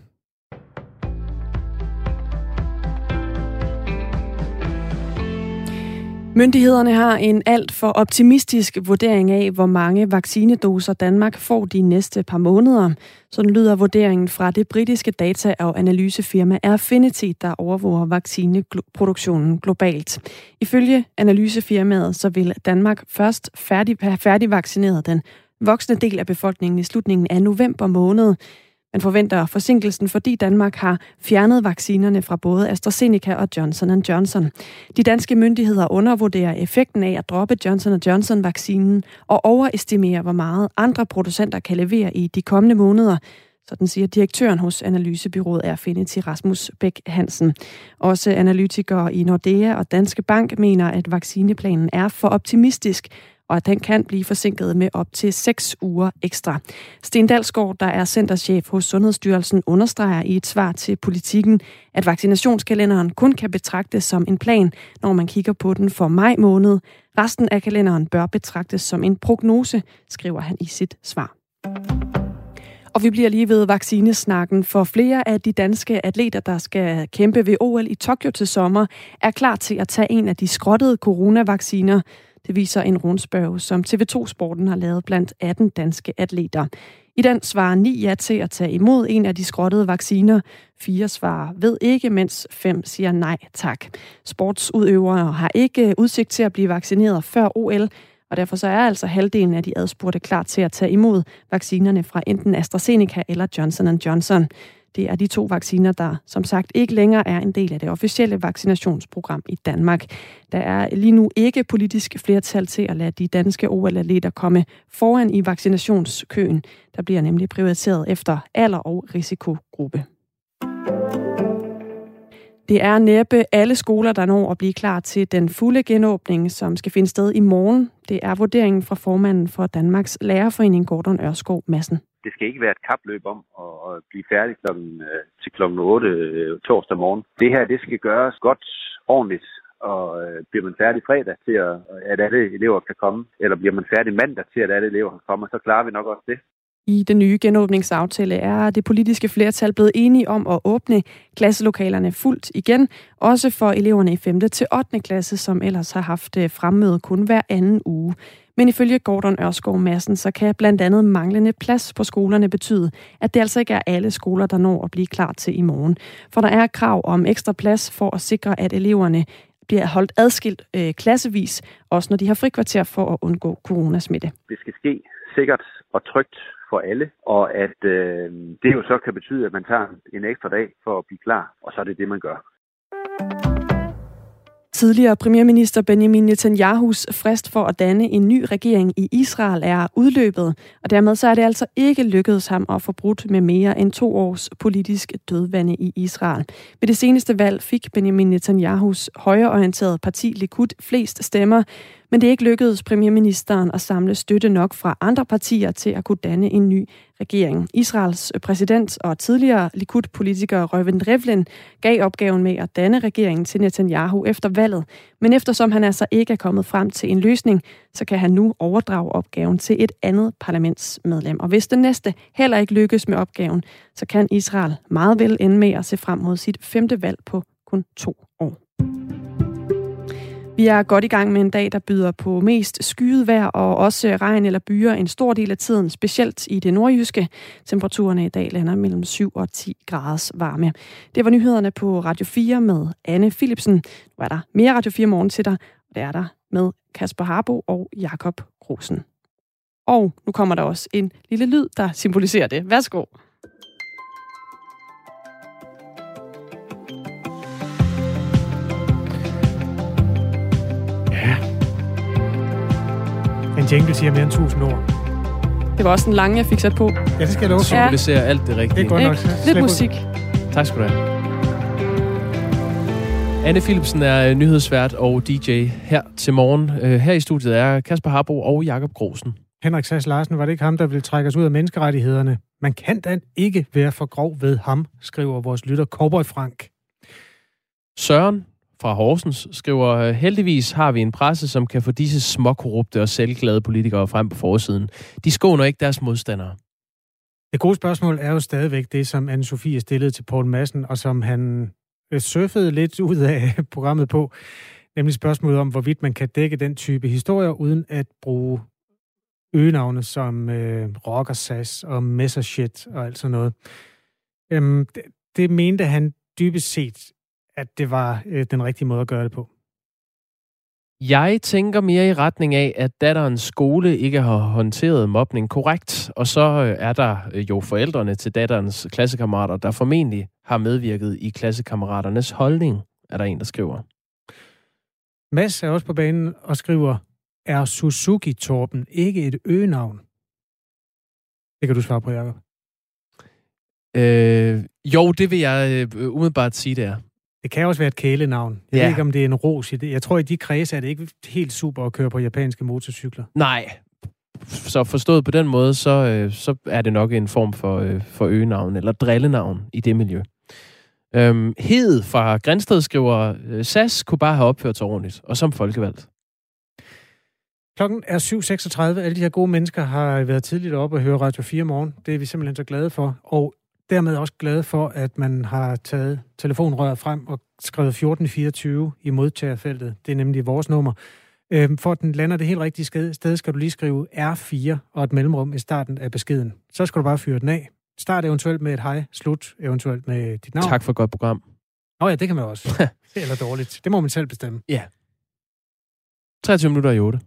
Myndighederne har en alt for optimistisk vurdering af, hvor mange vaccinedoser Danmark får de næste par måneder. Sådan lyder vurderingen fra det britiske data- og analysefirma Affinity, der overvåger vaccineproduktionen globalt. Ifølge analysefirmaet så vil Danmark først færdig, have færdigvaccineret den voksne del af befolkningen i slutningen af november måned. Man forventer forsinkelsen, fordi Danmark har fjernet vaccinerne fra både AstraZeneca og Johnson Johnson. De danske myndigheder undervurderer effekten af at droppe Johnson Johnson-vaccinen og overestimerer, hvor meget andre producenter kan levere i de kommende måneder, sådan siger direktøren hos analysebyrået Affinity Rasmus Bæk Hansen. Også analytikere i Nordea og Danske Bank mener, at vaccineplanen er for optimistisk, og at den kan blive forsinket med op til 6 uger ekstra. Sten Dalsgaard, der er centerchef hos Sundhedsstyrelsen, understreger i et svar til politikken, at vaccinationskalenderen kun kan betragtes som en plan, når man kigger på den for maj måned. Resten af kalenderen bør betragtes som en prognose, skriver han i sit svar. Og vi bliver lige ved vaccinesnakken, for flere af de danske atleter, der skal kæmpe ved OL i Tokyo til sommer, er klar til at tage en af de skrottede coronavacciner. Det viser en rundspørg, som TV2 Sporten har lavet blandt 18 danske atleter. I den svarer 9 ja til at tage imod en af de skrottede vacciner. Fire svarer ved ikke, mens fem siger nej tak. Sportsudøvere har ikke udsigt til at blive vaccineret før OL, og derfor så er altså halvdelen af de adspurgte klar til at tage imod vaccinerne fra enten AstraZeneca eller Johnson Johnson. Det er de to vacciner, der som sagt ikke længere er en del af det officielle vaccinationsprogram i Danmark. Der er lige nu ikke politisk flertal til at lade de danske OL-atleter komme foran i vaccinationskøen. Der bliver nemlig prioriteret efter alder og risikogruppe. Det er næppe alle skoler, der når at blive klar til den fulde genåbning, som skal finde sted i morgen. Det er vurderingen fra formanden for Danmarks Lærerforening, Gordon Ørskov Madsen det skal ikke være et kapløb om at, blive færdig klokken, øh, til klokken 8 øh, torsdag morgen. Det her, det skal gøres godt, ordentligt, og øh, bliver man færdig fredag til, at, at alle elever kan komme, eller bliver man færdig mandag til, at alle elever kan komme, så klarer vi nok også det. I den nye genåbningsaftale er det politiske flertal blevet enige om at åbne klasselokalerne fuldt igen, også for eleverne i 5. til 8. klasse, som ellers har haft fremmøde kun hver anden uge. Men ifølge Gordon Ørskov Madsen, så kan blandt andet manglende plads på skolerne betyde, at det altså ikke er alle skoler, der når at blive klar til i morgen. For der er krav om ekstra plads for at sikre, at eleverne bliver holdt adskilt øh, klassevis, også når de har frikvarter for at undgå coronasmitte. Det skal ske sikkert og trygt for alle, og at øh, det jo så kan betyde, at man tager en ekstra dag for at blive klar, og så er det det, man gør. Tidligere premierminister Benjamin Netanyahus frist for at danne en ny regering i Israel er udløbet, og dermed så er det altså ikke lykkedes ham at få brudt med mere end to års politisk dødvande i Israel. Ved det seneste valg fik Benjamin Netanyahus højreorienterede parti Likud flest stemmer, men det er ikke lykkedes premierministeren at samle støtte nok fra andre partier til at kunne danne en ny regering. Israels øh, præsident og tidligere Likud-politiker Reuven Rivlin gav opgaven med at danne regeringen til Netanyahu efter valget, men eftersom han altså ikke er kommet frem til en løsning, så kan han nu overdrage opgaven til et andet parlamentsmedlem. Og hvis den næste heller ikke lykkes med opgaven, så kan Israel meget vel ende med at se frem mod sit femte valg på kun to år. Vi er godt i gang med en dag, der byder på mest skyet vejr og også regn eller byer en stor del af tiden, specielt i det nordjyske. Temperaturerne i dag lander mellem 7 og 10 graders varme. Det var nyhederne på Radio 4 med Anne Philipsen. Nu er der mere Radio 4 morgen til dig, og det er der med Kasper Harbo og Jakob Rosen. Og nu kommer der også en lille lyd, der symboliserer det. Værsgo. Jingle siger mere end 1000 ord. Det var også den lange, jeg fik sat på. Ja, det skal jeg love. Symboliserer alt det rigtige. Det er godt nok. Lidt musik. Tak skal du have. Anne Philipsen er øh, nyhedsvært og DJ her til morgen. Øh, Her i studiet er Kasper Harbo og Jakob Grosen. Henrik Sass Larsen, var det ikke ham, der ville trække os ud af menneskerettighederne? Man kan da ikke være for grov ved ham, skriver vores lytter Cowboy Frank. Søren fra Horsens skriver, øh, heldigvis har vi en presse, som kan få disse småkorrupte og selvglade politikere frem på forsiden. De skåner ikke deres modstandere. Det gode spørgsmål er jo stadigvæk det, som anne Sofie stillede til Poul Madsen, og som han øh, surfede lidt *laughs* ud af programmet på, nemlig spørgsmålet om, hvorvidt man kan dække den type historier, uden at bruge øgenavne som øh, Rocker Sass og Messershit og alt sådan noget. Øhm, det, det mente han dybest set, at det var øh, den rigtige måde at gøre det på. Jeg tænker mere i retning af, at datterens skole ikke har håndteret mobning korrekt, og så øh, er der øh, jo forældrene til datterens klassekammerater, der formentlig har medvirket i klassekammeraternes holdning, er der en, der skriver. Mads er også på banen og skriver, er Suzuki-Torben ikke et øgenavn? Det kan du svare på, Jacob. Øh, jo, det vil jeg øh, umiddelbart sige, det er. Det kan også være et kælenavn. Jeg Ja. ved ikke, om det er en ros i det. Jeg tror, i de kredse er det ikke helt super at køre på japanske motorcykler. Nej. Så forstået på den måde, så, øh, så er det nok en form for, øh, for øgenavn, eller drillenavn i det miljø. Øhm, Hed fra Grænsted skriver, øh, SAS kunne bare have opført sig ordentligt, og som folkevalgt. Klokken er 7.36. Alle de her gode mennesker har været tidligt oppe og høre Radio 4 morgen. Det er vi simpelthen så glade for. Og dermed også glade for, at man har taget telefonrøret frem og skrevet 1424 i modtagerfeltet. Det er nemlig vores nummer. Øhm, For at den lander det helt rigtige sted, skal du lige skrive R4 og et mellemrum i starten af beskeden. Så skal du bare fyre den af. Start eventuelt med et hej, slut eventuelt med dit navn. Tak for et godt program. Nå ja, det kan man også. *laughs* Eller dårligt. Det må man selv bestemme. 23 minutter i 8.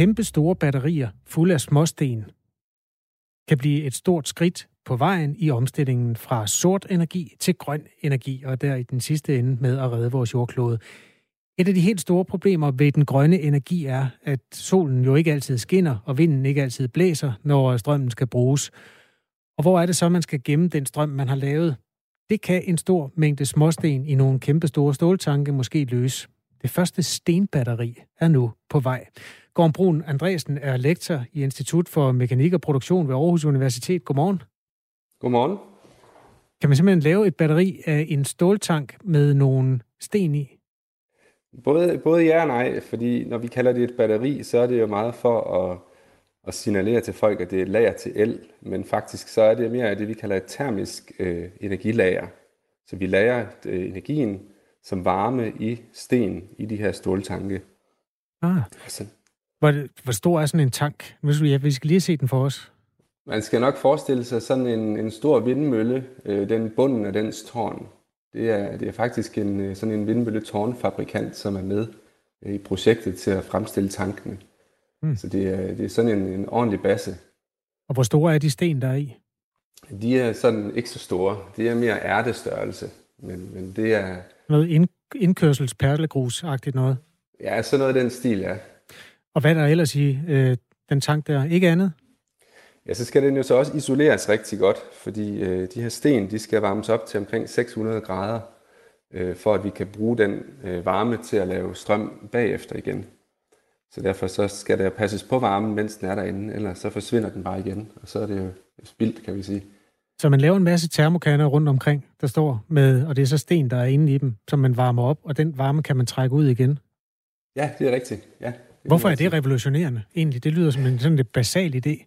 kæmpe store batterier fulde af småsten kan blive et stort skridt på vejen i omstillingen fra sort energi til grøn energi, og der i den sidste ende med at redde vores jordklode. Et af de helt store problemer ved den grønne energi er, at solen jo ikke altid skinner, og vinden ikke altid blæser, når strømmen skal bruges. Og hvor er det så, man skal gemme den strøm, man har lavet? Det kan en stor mængde småsten i nogle kæmpe store ståltanke måske løse. Det første stenbatteri er nu på vej. Gorm Brun Andresen er lektor i Institut for Mekanik og Produktion ved Aarhus Universitet. Godmorgen. Godmorgen. Kan man simpelthen lave et batteri af en ståltank med nogle sten i? Både, både ja og nej, fordi når vi kalder det et batteri, så er det jo meget for at, at signalere til folk, at det er et lager til el, men faktisk så er det mere det, vi kalder et termisk øh, energilager. Så vi lager øh, energien som varme i sten i de her ståltanke. Ah. Altså, Hvor, hvor stor er sådan en tank? Hvis vi, ja, vi skal lige se den for os. man skal nok forestille sig sådan en, en stor vindmølle, øh, den bunden af dens tårn. Det er, det er faktisk en, øh, sådan en vindmølletårnfabrikant, som er med øh, i projektet til at fremstille tankene. Hmm. Så det er, det er sådan en, en ordentlig basse. Og hvor store er de sten, der er i? De er sådan ikke så store. De er mere ærtestørrelse. Men, men det er Noget ind, indkørsels perlegrus-agtigt noget. ja, sådan noget af den stil, ja. Og hvad er der ellers i øh, den tank der? Ikke andet? Ja, så skal den jo så også isoleres rigtig godt, fordi øh, de her sten, de skal varmes op til omkring 600 grader, øh, for at vi kan bruge den øh, varme til at lave strøm bagefter igen. Så derfor så skal der passes på varmen, mens den er derinde, ellers så forsvinder den bare igen, og så er det jo spildt, kan vi sige. Så man laver en masse termokanner rundt omkring, der står med, og det er så sten, der er inde i dem, som man varmer op, og den varme kan man trække ud igen. Ja, det er rigtigt. Ja, det Hvorfor er det revolutionerende? Egentlig, det lyder som en sådan lidt basal idé.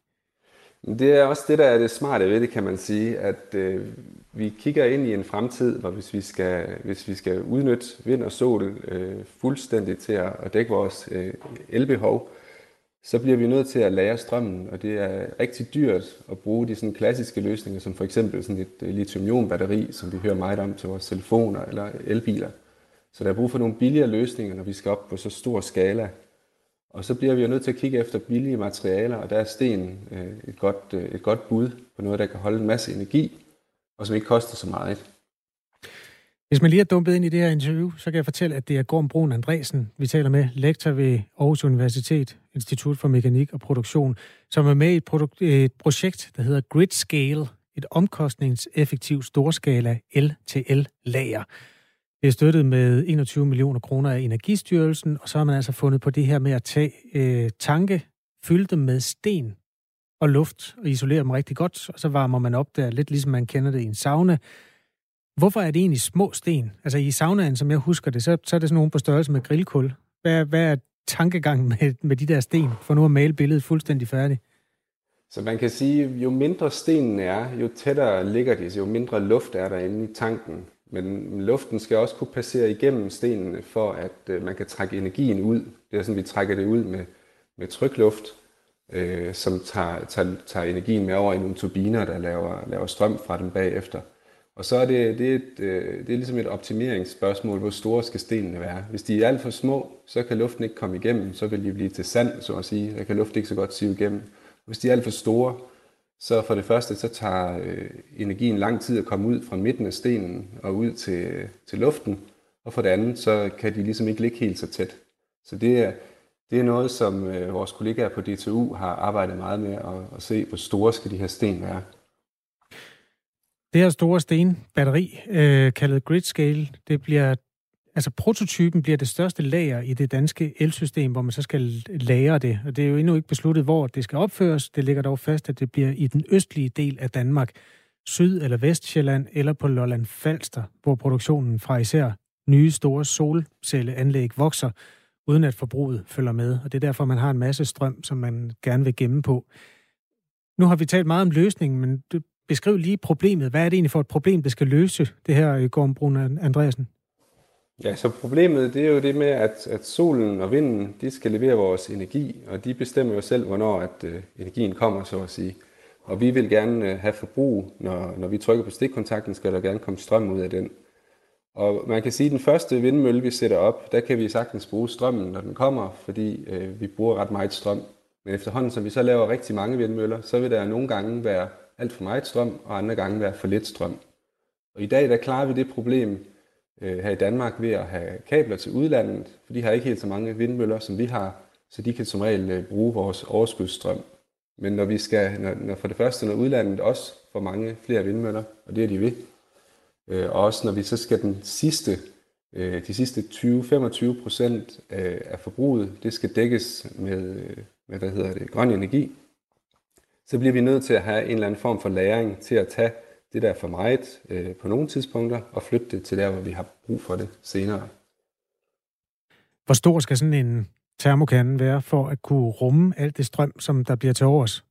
Det er også det, der er det smarte ved det, kan man sige, at øh, vi kigger ind i en fremtid, hvor hvis vi skal, hvis vi skal udnytte vind og sol øh, fuldstændig til at, at dække vores øh, elbehov, så bliver vi nødt til at lære strømmen, og det er rigtig dyrt at bruge de sådan klassiske løsninger, som for eksempel sådan et øh, lithium-ion-batteri, som vi hører meget om til vores telefoner eller elbiler. Så der er brug for nogle billigere løsninger, når vi skal op på så stor skala. Og så bliver vi jo nødt til at kigge efter billige materialer, og der er sten øh, et, godt, øh, et godt bud på noget, der kan holde en masse energi, og som ikke koster så meget. Hvis man lige er dumpet ind i det her interview, så kan jeg fortælle, at det er Gorm Brun Andresen, vi taler med, lektor ved Aarhus Universitet, Institut for Mekanik og Produktion, som er med i et, produkt, et projekt, der hedder Grid Scale, et omkostningseffektivt storskala L-til-L-lager. Det er støttet med 21 millioner kroner af Energistyrelsen, og så har man altså fundet på det her med at tage øh, tanke, fylde dem med sten og luft og isolere dem rigtig godt, og så varmer man op der, lidt ligesom man kender det i en sauna. Hvorfor er det egentlig små sten? Altså i saunaen, som jeg husker det, så, så er det sådan nogle på størrelse med grillkul. Hvad, hvad er tankegangen med, med de der sten, for nu at male billedet fuldstændig færdigt? Så man kan sige, jo mindre stenen er, jo tættere ligger de, jo mindre luft er der inde i tanken. Men luften skal også kunne passere igennem stenene, for at øh, man kan trække energien ud. Det er sådan, vi trækker det ud med, med trykluft, øh, som tager, tager, tager energien med over i nogle turbiner, der laver, laver strøm fra dem bagefter. Og så er det, det, er et, øh, det er ligesom et optimeringsspørgsmål, hvor store skal stenene være. Hvis de er alt for små, så kan luften ikke komme igennem, så vil de blive til sand, så at sige. Der kan luften ikke så godt sive igennem. Hvis de er alt for store, så for det første, så tager øh, energien lang tid at komme ud fra midten af stenen og ud til, øh, til luften. Og for det andet, så kan de ligesom ikke ligge helt så tæt. Så det er, det er noget, som øh, vores kollegaer på DTU har arbejdet meget med at, at se, hvor store skal de her sten være. Det her store stenbatteri, øh, kaldet gridscale, det bliver, altså prototypen bliver det største lager i det danske elsystem, hvor man så skal lagre det. Og det er jo endnu ikke besluttet, hvor det skal opføres. Det ligger dog fast, at det bliver i den østlige del af Danmark, Syd- eller Vestjylland eller på Lolland Falster, hvor produktionen fra især nye store solcelleanlæg vokser, uden at forbruget følger med. Og det er derfor, man har en masse strøm, som man gerne vil gemme på. Nu har vi talt meget om løsningen, men beskriv lige problemet. Hvad er det egentlig for et problem, det skal løse, det her øh, Gorm Brun Andreasen? Ja, så problemet det er jo det med, at, at solen og vinden, de skal levere vores energi, og de bestemmer jo selv, hvornår at, øh, energien kommer, så at sige. Og vi vil gerne øh, have forbrug, når, når vi trykker på stikkontakten, skal der gerne komme strøm ud af den. Og man kan sige, at den første vindmølle, vi sætter op, der kan vi sagtens bruge strømmen, når den kommer, fordi øh, vi bruger ret meget strøm. Men efterhånden, som vi så laver rigtig mange vindmøller, så vil der nogle gange være alt for meget strøm, og andre gange være for lidt strøm. Og i dag der klarer vi det problem øh, her i Danmark ved at have kabler til udlandet, for de har ikke helt så mange vindmøller, som vi har, så de kan som regel øh, bruge vores overskudsstrøm. Men når vi skal, når, når for det første, når udlandet også får mange flere vindmøller, og det er de ved, øh, og også når vi så skal den sidste, øh, de sidste 20-25 procent øh, af forbruget, det skal dækkes med, øh, med hvad hedder det, grøn energi, så bliver vi nødt til at have en eller anden form for læring til at tage det, der er for meget øh, på nogle tidspunkter, og flytte det til der, hvor vi har brug for det senere. Hvor stor skal sådan en termokande være for at kunne rumme alt det strøm, som der bliver til overs?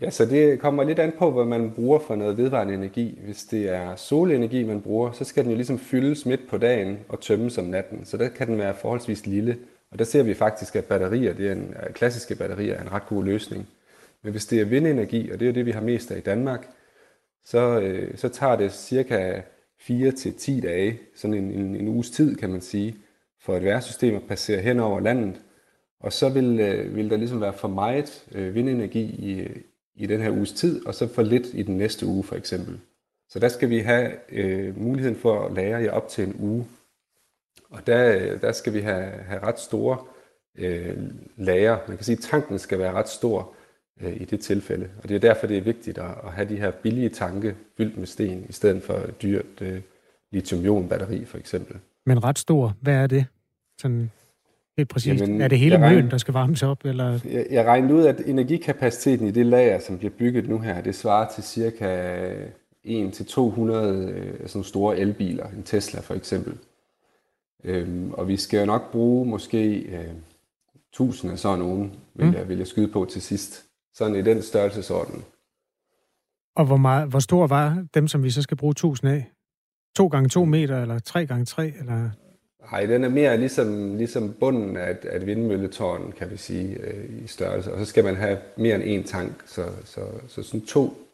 Ja, så det kommer lidt an på, hvad man bruger for noget vedvarende energi. Hvis det er solenergi, man bruger, så skal den jo ligesom fyldes midt på dagen og tømmes om natten. Så der kan den være forholdsvis lille. Og der ser vi faktisk, at batterier, det er en, klassiske batterier, er en ret god løsning. Men hvis det er vindenergi, og det er det, vi har mest af i Danmark, så, øh, så tager det cirka 4 til 10 dage, sådan en, en, en uges tid, kan man sige, for et værsystem at passere hen over landet. Og så vil, øh, vil der ligesom være for meget øh, vindenergi i, i den her uges tid, og så for lidt i den næste uge for eksempel. Så der skal vi have øh, muligheden for at lære jer op til en uge. Og der, øh, der skal vi have, have ret store øh, lager. Man kan sige, at tanken skal være ret stor øh, i det tilfælde. Og det er derfor, det er vigtigt at, at have de her billige tanke fyldt med sten, i stedet for et dyrt øh, lithium-ion-batteri for eksempel. Men ret stor, hvad er det? Sådan helt præcist. Jamen, er det hele møen, der skal varmes op? Eller? Jeg, jeg regnede ud, at energikapaciteten i det lager, som bliver bygget nu her, det svarer til cirka 1-200 øh, sådan store elbiler, en Tesla for eksempel. Øhm, og vi skal jo nok bruge måske øh, 1000 af sådan nogen, vil, mm. jeg, vil jeg skyde på til sidst. Sådan i den størrelsesorden. Og hvor, meget, hvor stor var dem, som vi så skal bruge 1000 af? 2 gange 2 meter, eller 3 gange 3 eller... Nej, den er mere ligesom, ligesom bunden af et, af et vindmølletårn, kan vi sige, øh, i størrelse. Og så skal man have mere end én tank, så, så, så sådan to,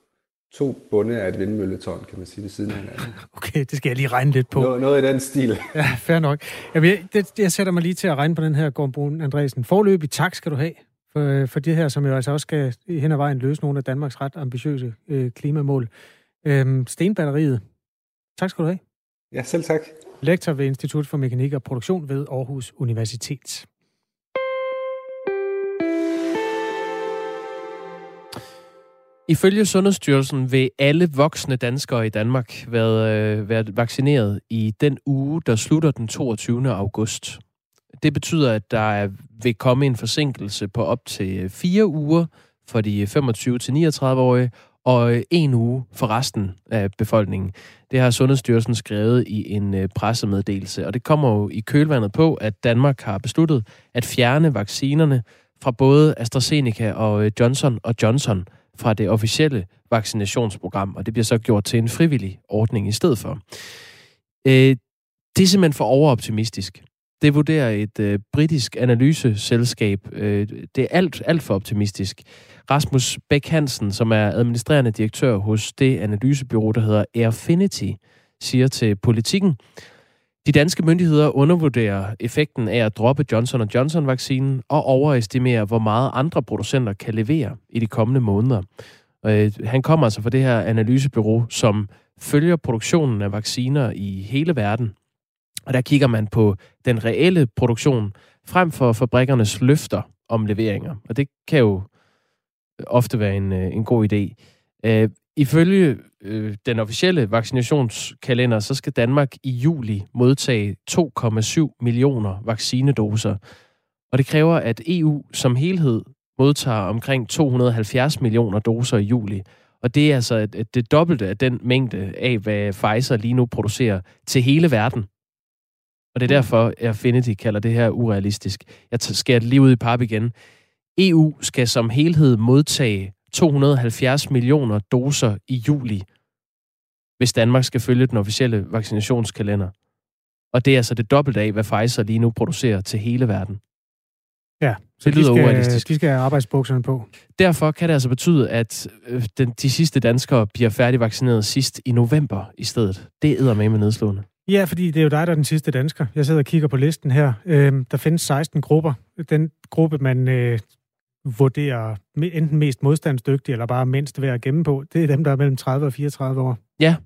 to bunde af et vindmølletårn, kan man sige, ved siden af hinanden. *laughs* Okay, det skal jeg lige regne lidt på. Noget, noget i den stil. *laughs* Ja, fair nok. Jamen, jeg, det, jeg sætter mig lige til at regne på den her, Gorm Andresen. Forløb i tak skal du have for, for det her, som jo altså også skal hen ad vejen løse nogle af Danmarks ret ambitiøse øh, klimamål. Øhm, stenbatteriet. Tak skal du have. Ja, selv tak. Lektor ved Institut for Mekanik og Produktion ved Aarhus Universitet. Ifølge Sundhedsstyrelsen vil alle voksne danskere i Danmark være, øh, være vaccineret i den uge, der slutter den 22. august. Det betyder, at der er, vil komme en forsinkelse på op til øh, fire uger for de øh, 25-39-årige, og øh, en uge for resten af befolkningen. Det har Sundhedsstyrelsen skrevet i en pressemeddelelse, og det kommer jo i kølvandet på, at Danmark har besluttet at fjerne vaccinerne fra både AstraZeneca og Johnson og Johnson fra det officielle vaccinationsprogram, og det bliver så gjort til en frivillig ordning i stedet for. Øh, det er simpelthen for overoptimistisk. Det vurderer et øh, britisk analyseselskab. Øh, det er alt, alt for optimistisk. Rasmus Bæk Hansen, som er administrerende direktør hos det analysebyrå, der hedder Airfinity, siger til politikken, de danske myndigheder undervurderer effekten af at droppe Johnson Johnson-vaccinen og overestimerer, hvor meget andre producenter kan levere i de kommende måneder. Øh, han kommer altså fra det her analysebyrå, som følger produktionen af vacciner i hele verden. Og der kigger man på den reelle produktion frem for fabrikkernes løfter om leveringer. Og det kan jo øh, ofte være en, øh, en god idé. Øh, ifølge øh, den officielle vaccinationskalender, så skal Danmark i juli modtage 2,7 millioner vaccinedoser. Og det kræver, at EU som helhed modtager omkring 270 millioner doser i juli. Og det er altså det dobbelte af den mængde af, hvad Pfizer lige nu producerer til hele verden. Og det er derfor, at Affinity kalder det her urealistisk. Jeg skærer det lige ud i pap igen. EU skal som helhed modtage 270 millioner doser i juli, hvis Danmark skal følge den officielle vaccinationskalender. Og det er altså det dobbelte af, hvad Pfizer lige nu producerer til hele verden. Ja, så det lyder de skal, urealistisk. De skal have arbejdsbukserne på. Derfor kan det altså betyde, at øh, den, de sidste danskere bliver færdigvaccineret sidst i november i stedet. Det er med med nedslående. Ja, fordi det er jo dig, der er den sidste dansker. Jeg sidder og kigger på listen her. Øhm, der findes 16 grupper. Den gruppe, man øh, vurderer enten mest modstandsdygtig, eller bare mindst værd at gemme på, det er dem, der er mellem 30 og 34 år. Ja,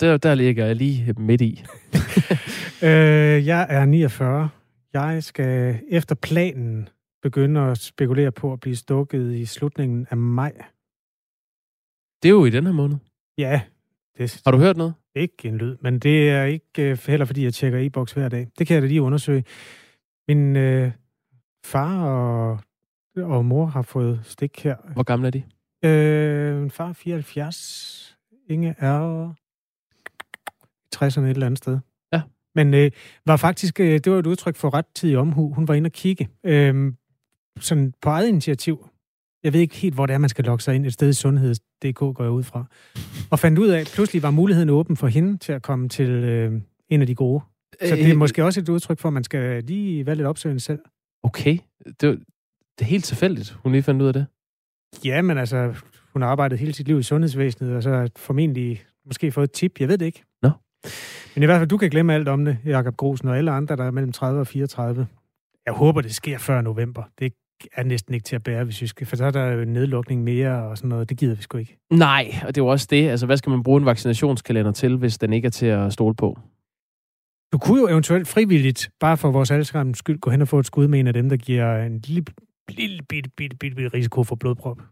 der, der ligger jeg lige midt i. *laughs* øh, jeg er 49. Jeg skal efter planen begynde at spekulere på at blive stukket i slutningen af maj. Det er jo i den her måned. Ja. Det, Har du hørt noget? Ikke en lyd, men det er ikke øh, heller, fordi jeg tjekker e-boks hver dag. Det kan jeg da lige undersøge. Min øh, far og, og mor har fået stik her. Hvor gamle er de? Øh, min far er 74. Inge er 60'erne et eller andet sted. Ja. Men øh, var faktisk, øh, det var et udtryk for ret tid i omhu. Hun var inde og kigge. Øh, sådan på eget initiativ. Jeg ved ikke helt, hvor det er, man skal logge sig ind. Et sted i sundheds.dk går jeg ud fra. Og fandt ud af, at pludselig var muligheden åben for hende til at komme til øh, en af de gode. Så det er øh, måske også et udtryk for, at man skal lige være lidt opsøgende selv. Okay. Det, det er helt tilfældigt, hun lige fandt ud af det. Ja, men altså, hun har arbejdet hele sit liv i sundhedsvæsenet, og så har formentlig måske fået et tip. Jeg ved det ikke. Nå. Men i hvert fald, du kan glemme alt om det, Jakob Grosen, og alle andre, der er mellem 30 og 34. Jeg håber, det sker før november. Det er næsten ikke til at bære, hvis vi skal, for så er der jo en nedlukning mere og sådan noget. Det gider vi sgu ikke. Nej, og det er jo også det. Altså, hvad skal man bruge en vaccinationskalender til, hvis den ikke er til at stole på? Du kunne jo eventuelt frivilligt, bare for vores allesammens skyld, gå hen og få et skud med en af dem, der giver en lille, lille bitte, bitte, bitte, bitte risiko for blodprop.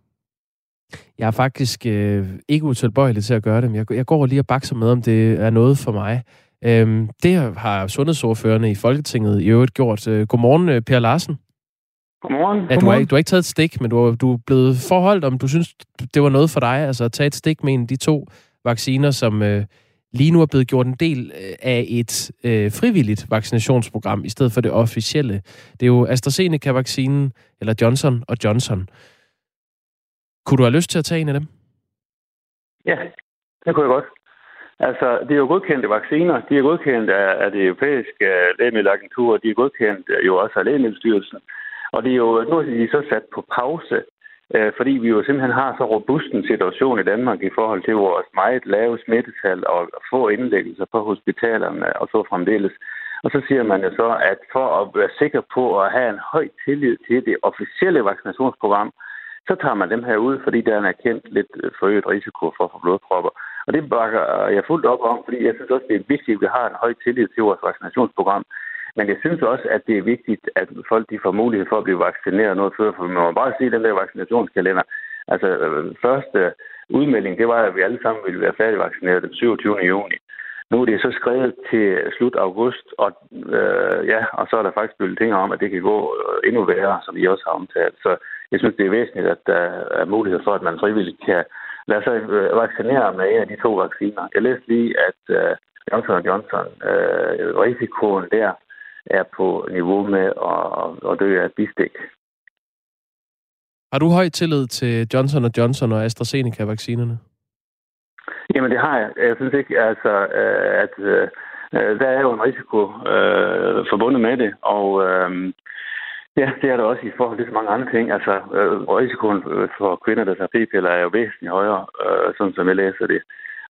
Jeg er faktisk øh, ikke utilbøjelig til at gøre det, men jeg, jeg går lige og bakser med, om det er noget for mig. Øhm, det har sundhedsordførende i Folketinget i øvrigt gjort. Øh, godmorgen, øh, Per Larsen. Godmorgen. Ja, du, har ikke, du har ikke taget et stik, men du, har, du er blevet forholdt, om du synes, det var noget for dig, altså at tage et stik med en af de to vacciner, som øh, lige nu er blevet gjort en del øh, af et øh, frivilligt vaccinationsprogram, i stedet for det officielle. Det er jo AstraZeneca-vaccinen, eller Johnson og Johnson. Kunne du have lyst til at tage en af dem? Ja, det kunne jeg godt. Altså, det er jo godkendte vacciner. De er godkendt af, af det europæiske lægemiddelagentur. De er godkendt jo også af Lægemiddelstyrelsen. Og det er jo, nu er de så sat på pause, øh, fordi vi jo simpelthen har så robust en situation i Danmark i forhold til vores meget lave smittetal og få indlæggelser på hospitalerne og så fremdeles. Og så siger man jo så, at for at være sikker på at have en høj tillid til det officielle vaccinationsprogram, så tager man dem her ud, fordi der er en erkendt lidt forøget risiko for at få blodpropper. Og det bakker jeg fuldt op om, fordi jeg synes også, det er vigtigt, at vi har en høj tillid til vores vaccinationsprogram. Men jeg synes også, at det er vigtigt, at folk de får mulighed for at blive vaccineret noget før, for man må bare se den der vaccinationskalender. Altså, øh, første udmelding, det var, at vi alle sammen ville være færdigvaccineret den 27. juni. Nu er det så skrevet til slut august, og, øh, ja, og så er der faktisk blevet ting om, at det kan gå øh, endnu værre, som I også har omtalt. Så jeg synes, det er væsentligt, at der er mulighed for, at man frivilligt kan lade sig øh, vaccinere med en af de to vacciner. Jeg læste lige, at øh, Johnson Johnson, øh, risikoen der er på niveau med at, at dø af bistik. Har du høj tillid til Johnson Johnson og AstraZeneca-vaccinerne? Jamen, det har jeg. Jeg synes ikke, altså, øh, at øh, der er jo en risiko øh, forbundet med det, og øh, ja, det er der også i forhold til så mange andre ting. Altså, øh, risikoen for kvinder, der tager p-piller, er jo væsentligt højere, øh, sådan som jeg læser det.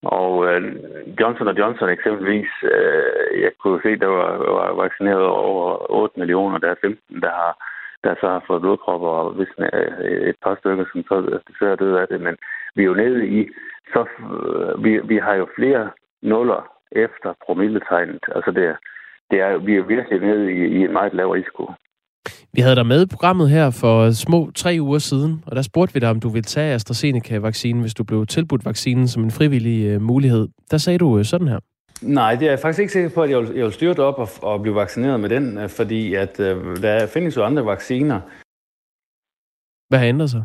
Og øh, Johnson Johnson eksempelvis, øh, jeg kunne se, der var, var vaccineret over 8 millioner, der er 15, der har der så har fået blodpropper, og hvis øh, et par stykker, som så desværre døde af det. Men vi er jo nede i, så øh, vi, vi har jo flere nuller efter promilletegnet. Altså det, det er, vi er virkelig nede i, i en meget lav risiko. Vi havde dig med i programmet her for små tre uger siden, og der spurgte vi dig, om du ville tage AstraZeneca-vaccinen, hvis du blev tilbudt vaccinen som en frivillig uh, mulighed. Der sagde du uh, sådan her. Nej, det er jeg faktisk ikke sikker på, at jeg vil, jeg vil styre det op og, og blive vaccineret med den, øh, fordi at, uh, der findes jo andre vacciner. Hvad har ændret sig?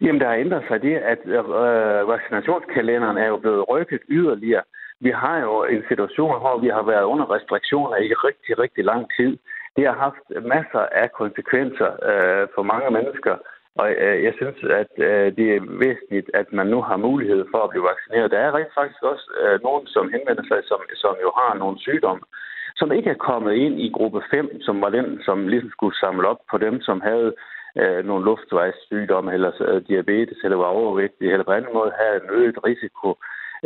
Jamen, der har ændret sig det, at øh, vaccinationskalenderen er jo blevet rykket yderligere. Vi har jo en situation, hvor vi har været under restriktioner i rigtig, rigtig lang tid. Det har haft masser af konsekvenser øh, for mange mennesker. Og øh, jeg synes, at øh, det er væsentligt, at man nu har mulighed for at blive vaccineret. Der er rent faktisk også øh, nogen, som henvender sig, som, som jo har nogle sygdomme, som ikke er kommet ind i gruppe 5, som var den, som ligesom skulle samle op på dem, som havde øh, nogle luftvejssygdomme, eller øh, diabetes, eller var overvægtige, eller på anden måde havde en øget risiko.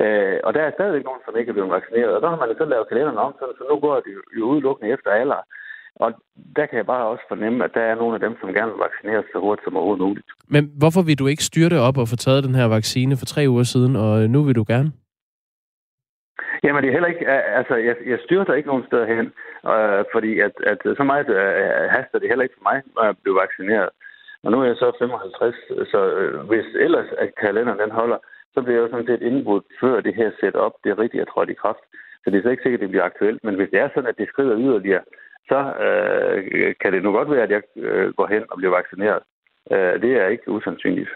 Øh, og der er stadigvæk nogen, som ikke er blevet vaccineret. Og der har man så lavet kalenderen om, så nu går det jo udelukkende efter alder. Og der kan jeg bare også fornemme, at der er nogle af dem, som gerne vil vaccineres så hurtigt som overhovedet muligt. Men hvorfor vil du ikke styre det op og få taget den her vaccine for tre uger siden, og nu vil du gerne? Jamen, det er heller ikke... Altså, jeg, jeg styrter ikke nogen steder hen, øh, fordi at, at så meget øh, haster det heller ikke for mig at blive vaccineret. Og nu er jeg så 55, så øh, hvis ellers at kalenderen den holder, så bliver jeg jo sådan set indbudt, før det her setup det rigtigt er trådt i kraft. Så det er så ikke sikkert, at det bliver aktuelt. Men hvis det er sådan, at det skrider yderligere, så øh, kan det nu godt være, at jeg øh, går hen og bliver vaccineret. Øh, det er ikke usandsynligt.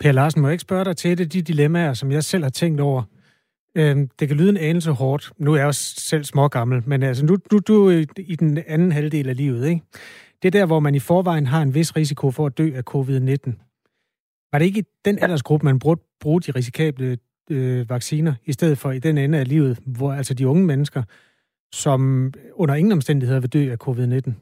Per Larsen, må jeg ikke spørge dig til et af de dilemmaer, som jeg selv har tænkt over? Øh, det kan lyde en anelse hårdt. Nu er jeg også selv smågammel, men altså, nu, nu du er i den anden halvdel af livet, ikke? Det er der, hvor man i forvejen har en vis risiko for at dø af covid-19. Var det ikke i den aldersgruppe, man burde bruge de risikable øh, vacciner, i stedet for i den ende af livet, hvor altså de unge mennesker, som under ingen omstændigheder vil dø af covid-19?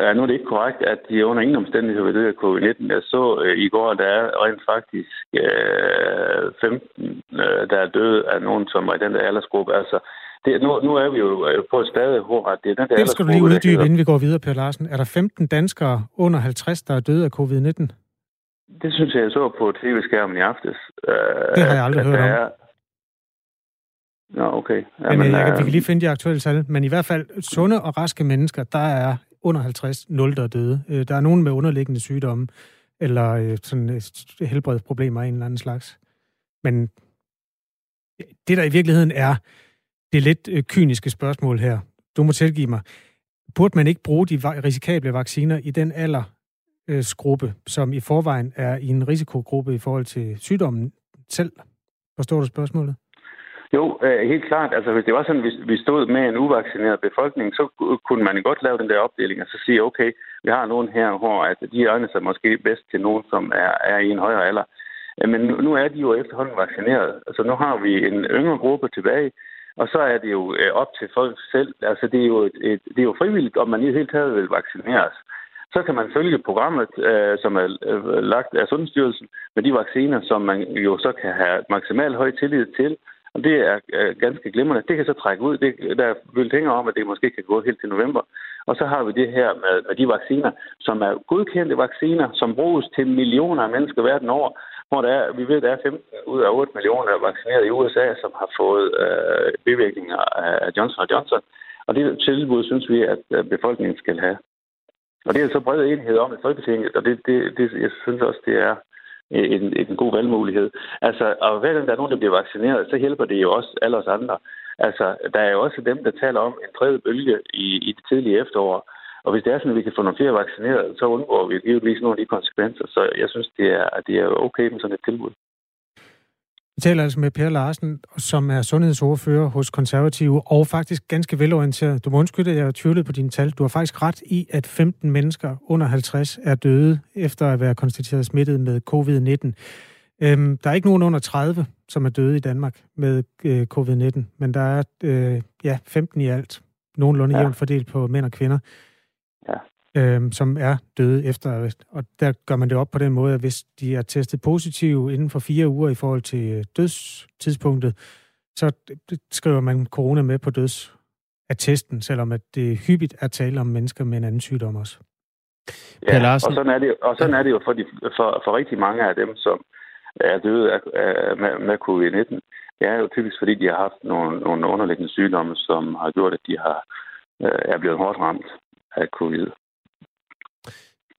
Ja, nu er det ikke korrekt, at de under ingen omstændigheder vil dø af covid-19. Jeg så øh, i går, der er rent faktisk øh, 15, øh, der er døde af nogen, som er i den der aldersgruppe. Altså, det, nu, nu er vi jo øh, på et stade, hvor det er den der Det skal du lige uddybe, inden vi går videre, Per Larsen. Er der 15 danskere under 50, der er døde af covid-19? Det synes jeg, jeg så på tv-skærmen i aftes. Øh, det har jeg aldrig hørt om. Er... Nå, okay. Jamen, men, jeg, øh, vi kan lige finde de aktuelle tal. Men i hvert fald, sunde og raske mennesker, der er under 50 0, der er døde. Øh, der er nogen med underliggende sygdomme, eller øh, sådan øh, helbredsproblemer af en eller anden slags. Men det, der i virkeligheden er det lidt øh, kyniske spørgsmål her, du må tilgive mig, burde man ikke bruge de risikable vacciner i den aldersgruppe, øh, som i forvejen er i en risikogruppe i forhold til sygdommen selv? Forstår du spørgsmålet? Jo, øh, helt klart. Altså, hvis det var sådan, hvis vi stod med en uvaccineret befolkning, så kunne man godt lave den der opdeling og så sige, okay, vi har nogen her, hvor at de egner sig måske bedst til nogen, som er, er i en højere alder. Øh, men nu er de jo efterhånden vaccineret. Altså, nu har vi en yngre gruppe tilbage, og så er det jo øh, op til folk selv. Altså, det er jo, et, det er jo frivilligt, om man i det hele taget vil vaccineres. Så kan man følge programmet, øh, som er øh, lagt af Sundhedsstyrelsen, med de vacciner, som man jo så kan have maksimal høj tillid til, Og det er ganske glimrende. Det kan så trække ud. Det, der er hænger om, at det måske kan gå helt til november. Og så har vi det her med, med de vacciner, som er godkendte vacciner, som bruges til millioner af mennesker verden over, hvor der er, vi ved, der er 15 ud af 8 millioner vaccineret i USA, som har fået øh, bivirkninger af Johnson Johnson. Og det tilbud synes vi, at øh, befolkningen skal have. Og det er så bred enighed om i Folketinget, og det, det, det, jeg synes også, det er øh, en, en god valgmulighed. Altså, og hver gang der er nogen, der bliver vaccineret, så hjælper det jo også alle os andre. Altså, der er jo også dem, der taler om en tredje bølge i, i det tidlige efterår. Og hvis det er sådan, at vi kan få nogle flere vaccineret, så undgår vi givetvis nogle af de konsekvenser. Så jeg synes, det er, det er okay med sådan et tilbud. Vi taler altså med Per Larsen, som er sundhedsordfører hos Konservative, og faktisk ganske velorienteret. Du må undskylde, at jeg har tvivlet på dine tal. Du har faktisk ret i, at 15 mennesker under 50 er døde efter at være konstateret smittet med covid-19. Øhm, der er ikke nogen under 30, som er døde i Danmark med øh, covid-19, men der er øh, ja, 15 i alt, nogenlunde ja. jævnt fordelt på mænd og kvinder øh, som er døde efter. Og der gør man det op på den måde, at hvis de er testet positive inden for fire uger i forhold til øh, dødstidspunktet, så skriver man corona med på dødsattesten, selvom at det hyppigt er tale om mennesker med en anden sygdom også. Ja, og sådan er det, og sådan er det jo for, de, for, for rigtig mange af dem, som er døde af, af, med, med covid-19. Det er jo typisk, fordi de har haft nogle, nogle underliggende sygdomme, som har gjort, at de har, øh, er blevet hårdt ramt af covid.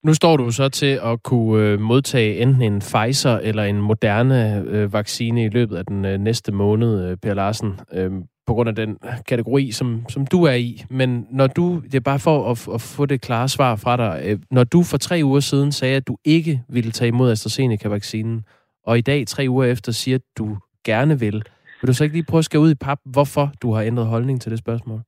Nu står du så til at kunne øh, modtage enten en Pfizer eller en moderne øh, vaccine i løbet af den øh, næste måned, øh, Per Larsen, øh, på grund af den kategori, som, som du er i. Men når du, det er bare for at, at få det klare svar fra dig, øh, når du for tre uger siden sagde, at du ikke ville tage imod AstraZeneca-vaccinen, og i dag, tre uger efter, siger, at du gerne vil, vil du så ikke lige prøve at skære ud i pap, hvorfor du har ændret holdning til det spørgsmål?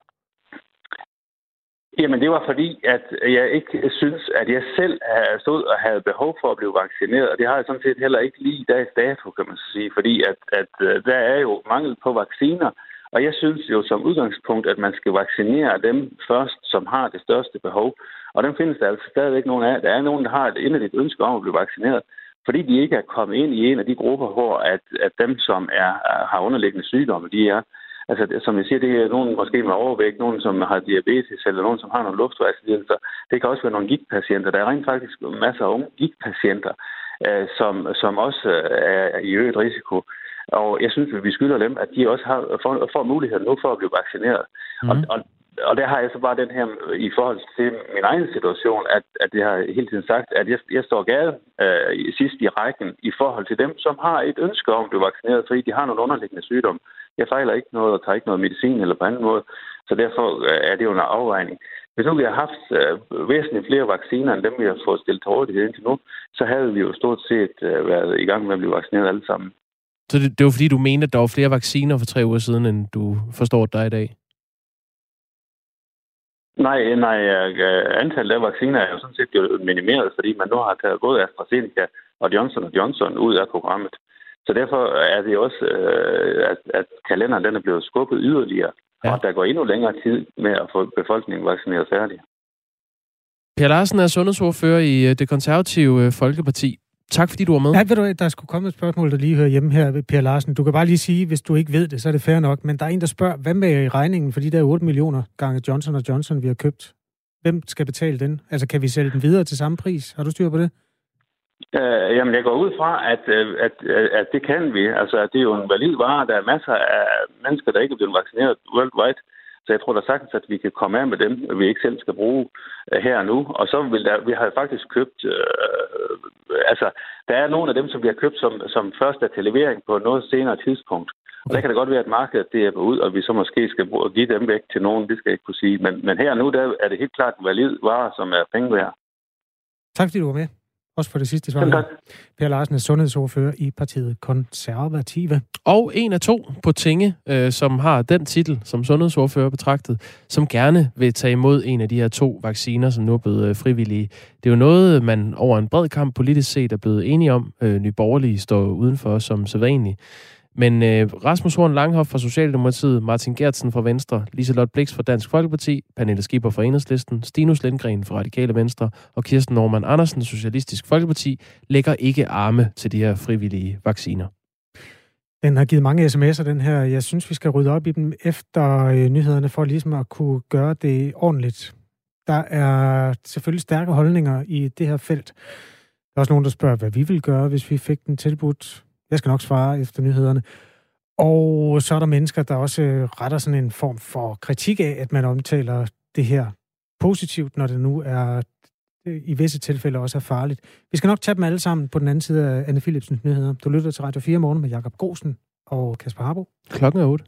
Jamen, det var fordi, at jeg ikke synes, at jeg selv stod og havde behov for at blive vaccineret. Og det har jeg sådan set heller ikke lige i dags dato, kan man sige. Fordi at, at øh, der er jo mangel på vacciner. Og jeg synes jo som udgangspunkt, at man skal vaccinere dem først, som har det største behov. Og dem findes der altså stadigvæk nogen af. Der er nogen, der har et inderligt ønske om at blive vaccineret. Fordi de ikke er kommet ind i en af de grupper, hvor at, at dem, som er, har underliggende sygdomme, de er Altså, som jeg siger, det er nogen måske med overvægt, nogen som har diabetes, eller nogen, som har nogle luftvejslidelser. Det kan også være nogle gigtpatienter. Der er rent faktisk masser af unge gigtpatienter, øh, som, som også øh, er i øget risiko. Og jeg synes, at vi skylder dem, at de også har, får, får muligheden nu for at blive vaccineret. Mm. Og, og, og der har jeg så bare den her, i forhold til min egen situation, at, at jeg har hele tiden sagt, at jeg, jeg står gade øh, sidst i rækken i forhold til dem, som har et ønske om at blive vaccineret, fordi de har nogle underliggende sygdomme. Jeg fejler ikke noget og tager ikke noget medicin eller på anden måde, så derfor øh, er det jo en afvejning. Hvis nu vi har haft øh, væsentligt flere vacciner, end dem vi har fået stillet til rådighed indtil nu, så havde vi jo stort set øh, været i gang med at blive vaccineret alle sammen. Så det, det var fordi, du mente, at der var flere vacciner for tre uger siden, end du forstår dig i dag? Nej, nej, øh, antallet af vacciner er jo sådan set minimeret, fordi man nu har taget både AstraZeneca og Johnson Johnson ud af programmet. Så derfor er det også, øh, at, at kalenderen den er blevet skubbet yderligere, ja. og der går endnu længere tid med at få befolkningen vaccineret færdig. Per Larsen er sundhedsordfører i øh, det konservative øh, Folkeparti. Tak fordi du var med. Ja, ved du, der skulle komme et spørgsmål, der lige hører hjemme her, Per Larsen. Du kan bare lige sige, hvis du ikke ved det, så er det fair nok. Men der er en, der spørger, hvad med regningen for de der 8 millioner gange Johnson Johnson, vi har købt? Hvem skal betale den? Altså, kan vi sælge den videre til samme pris? Har du styr på det? Øh, jamen, jeg går ud fra, at, øh, at, at, at det kan vi. Altså, det er jo en valid vare. Der er masser af mennesker, der ikke er blevet vaccineret worldwide. Så jeg tror da sagtens, at vi kan komme af med dem, vi ikke selv skal bruge uh, her og nu. Og så vil der, vi har faktisk købt, uh, altså, der er nogle af dem, som vi har købt som, som først er til levering på noget senere tidspunkt. Og der kan det godt være, at markedet det er ud, og vi så måske skal bruge, give dem væk til nogen, det skal jeg ikke kunne sige. Men, men her og nu, der er det helt klart en valid vare, som er penge værd. Tak fordi du var med. Også for det sidste svar. Per Larsen er sundhedsordfører i partiet Konservative. Og en af to på Tinge, øh, som har den titel som sundhedsordfører betragtet, som gerne vil tage imod en af de her to vacciner, som nu er blevet øh, frivillige. Det er jo noget, man over en bred kamp politisk set er blevet enige om. Øh, Nye Borgerlige står udenfor som sædvanligt. Men øh, Rasmus Horn Langhoff fra Socialdemokratiet, Martin Gertsen fra Venstre, Liselot Blix fra Dansk Folkeparti, Pernille Skipper fra Enhedslisten, Stinus Lindgren fra Radikale Venstre og Kirsten Norman Andersen, Socialistisk Folkeparti, lægger ikke arme til de her frivillige vacciner. Den har givet mange sms'er, den her. Jeg synes, vi skal rydde op i dem efter øh, nyhederne, for ligesom at kunne gøre det ordentligt. Der er selvfølgelig stærke holdninger i det her felt. Der er også nogen, der spørger, hvad vi vil gøre, hvis vi fik den tilbudt. Jeg skal nok svare efter nyhederne. Og så er der mennesker, der også øh, retter sådan en form for kritik af, at man omtaler det her positivt, når det nu er øh, i visse tilfælde også er farligt. Vi skal nok tage dem alle sammen på den anden side af Anne Philipsens nyheder. Du lytter til Radio 4 morgen med Jakob Grosen og Kasper Harbo. Klokken er 8.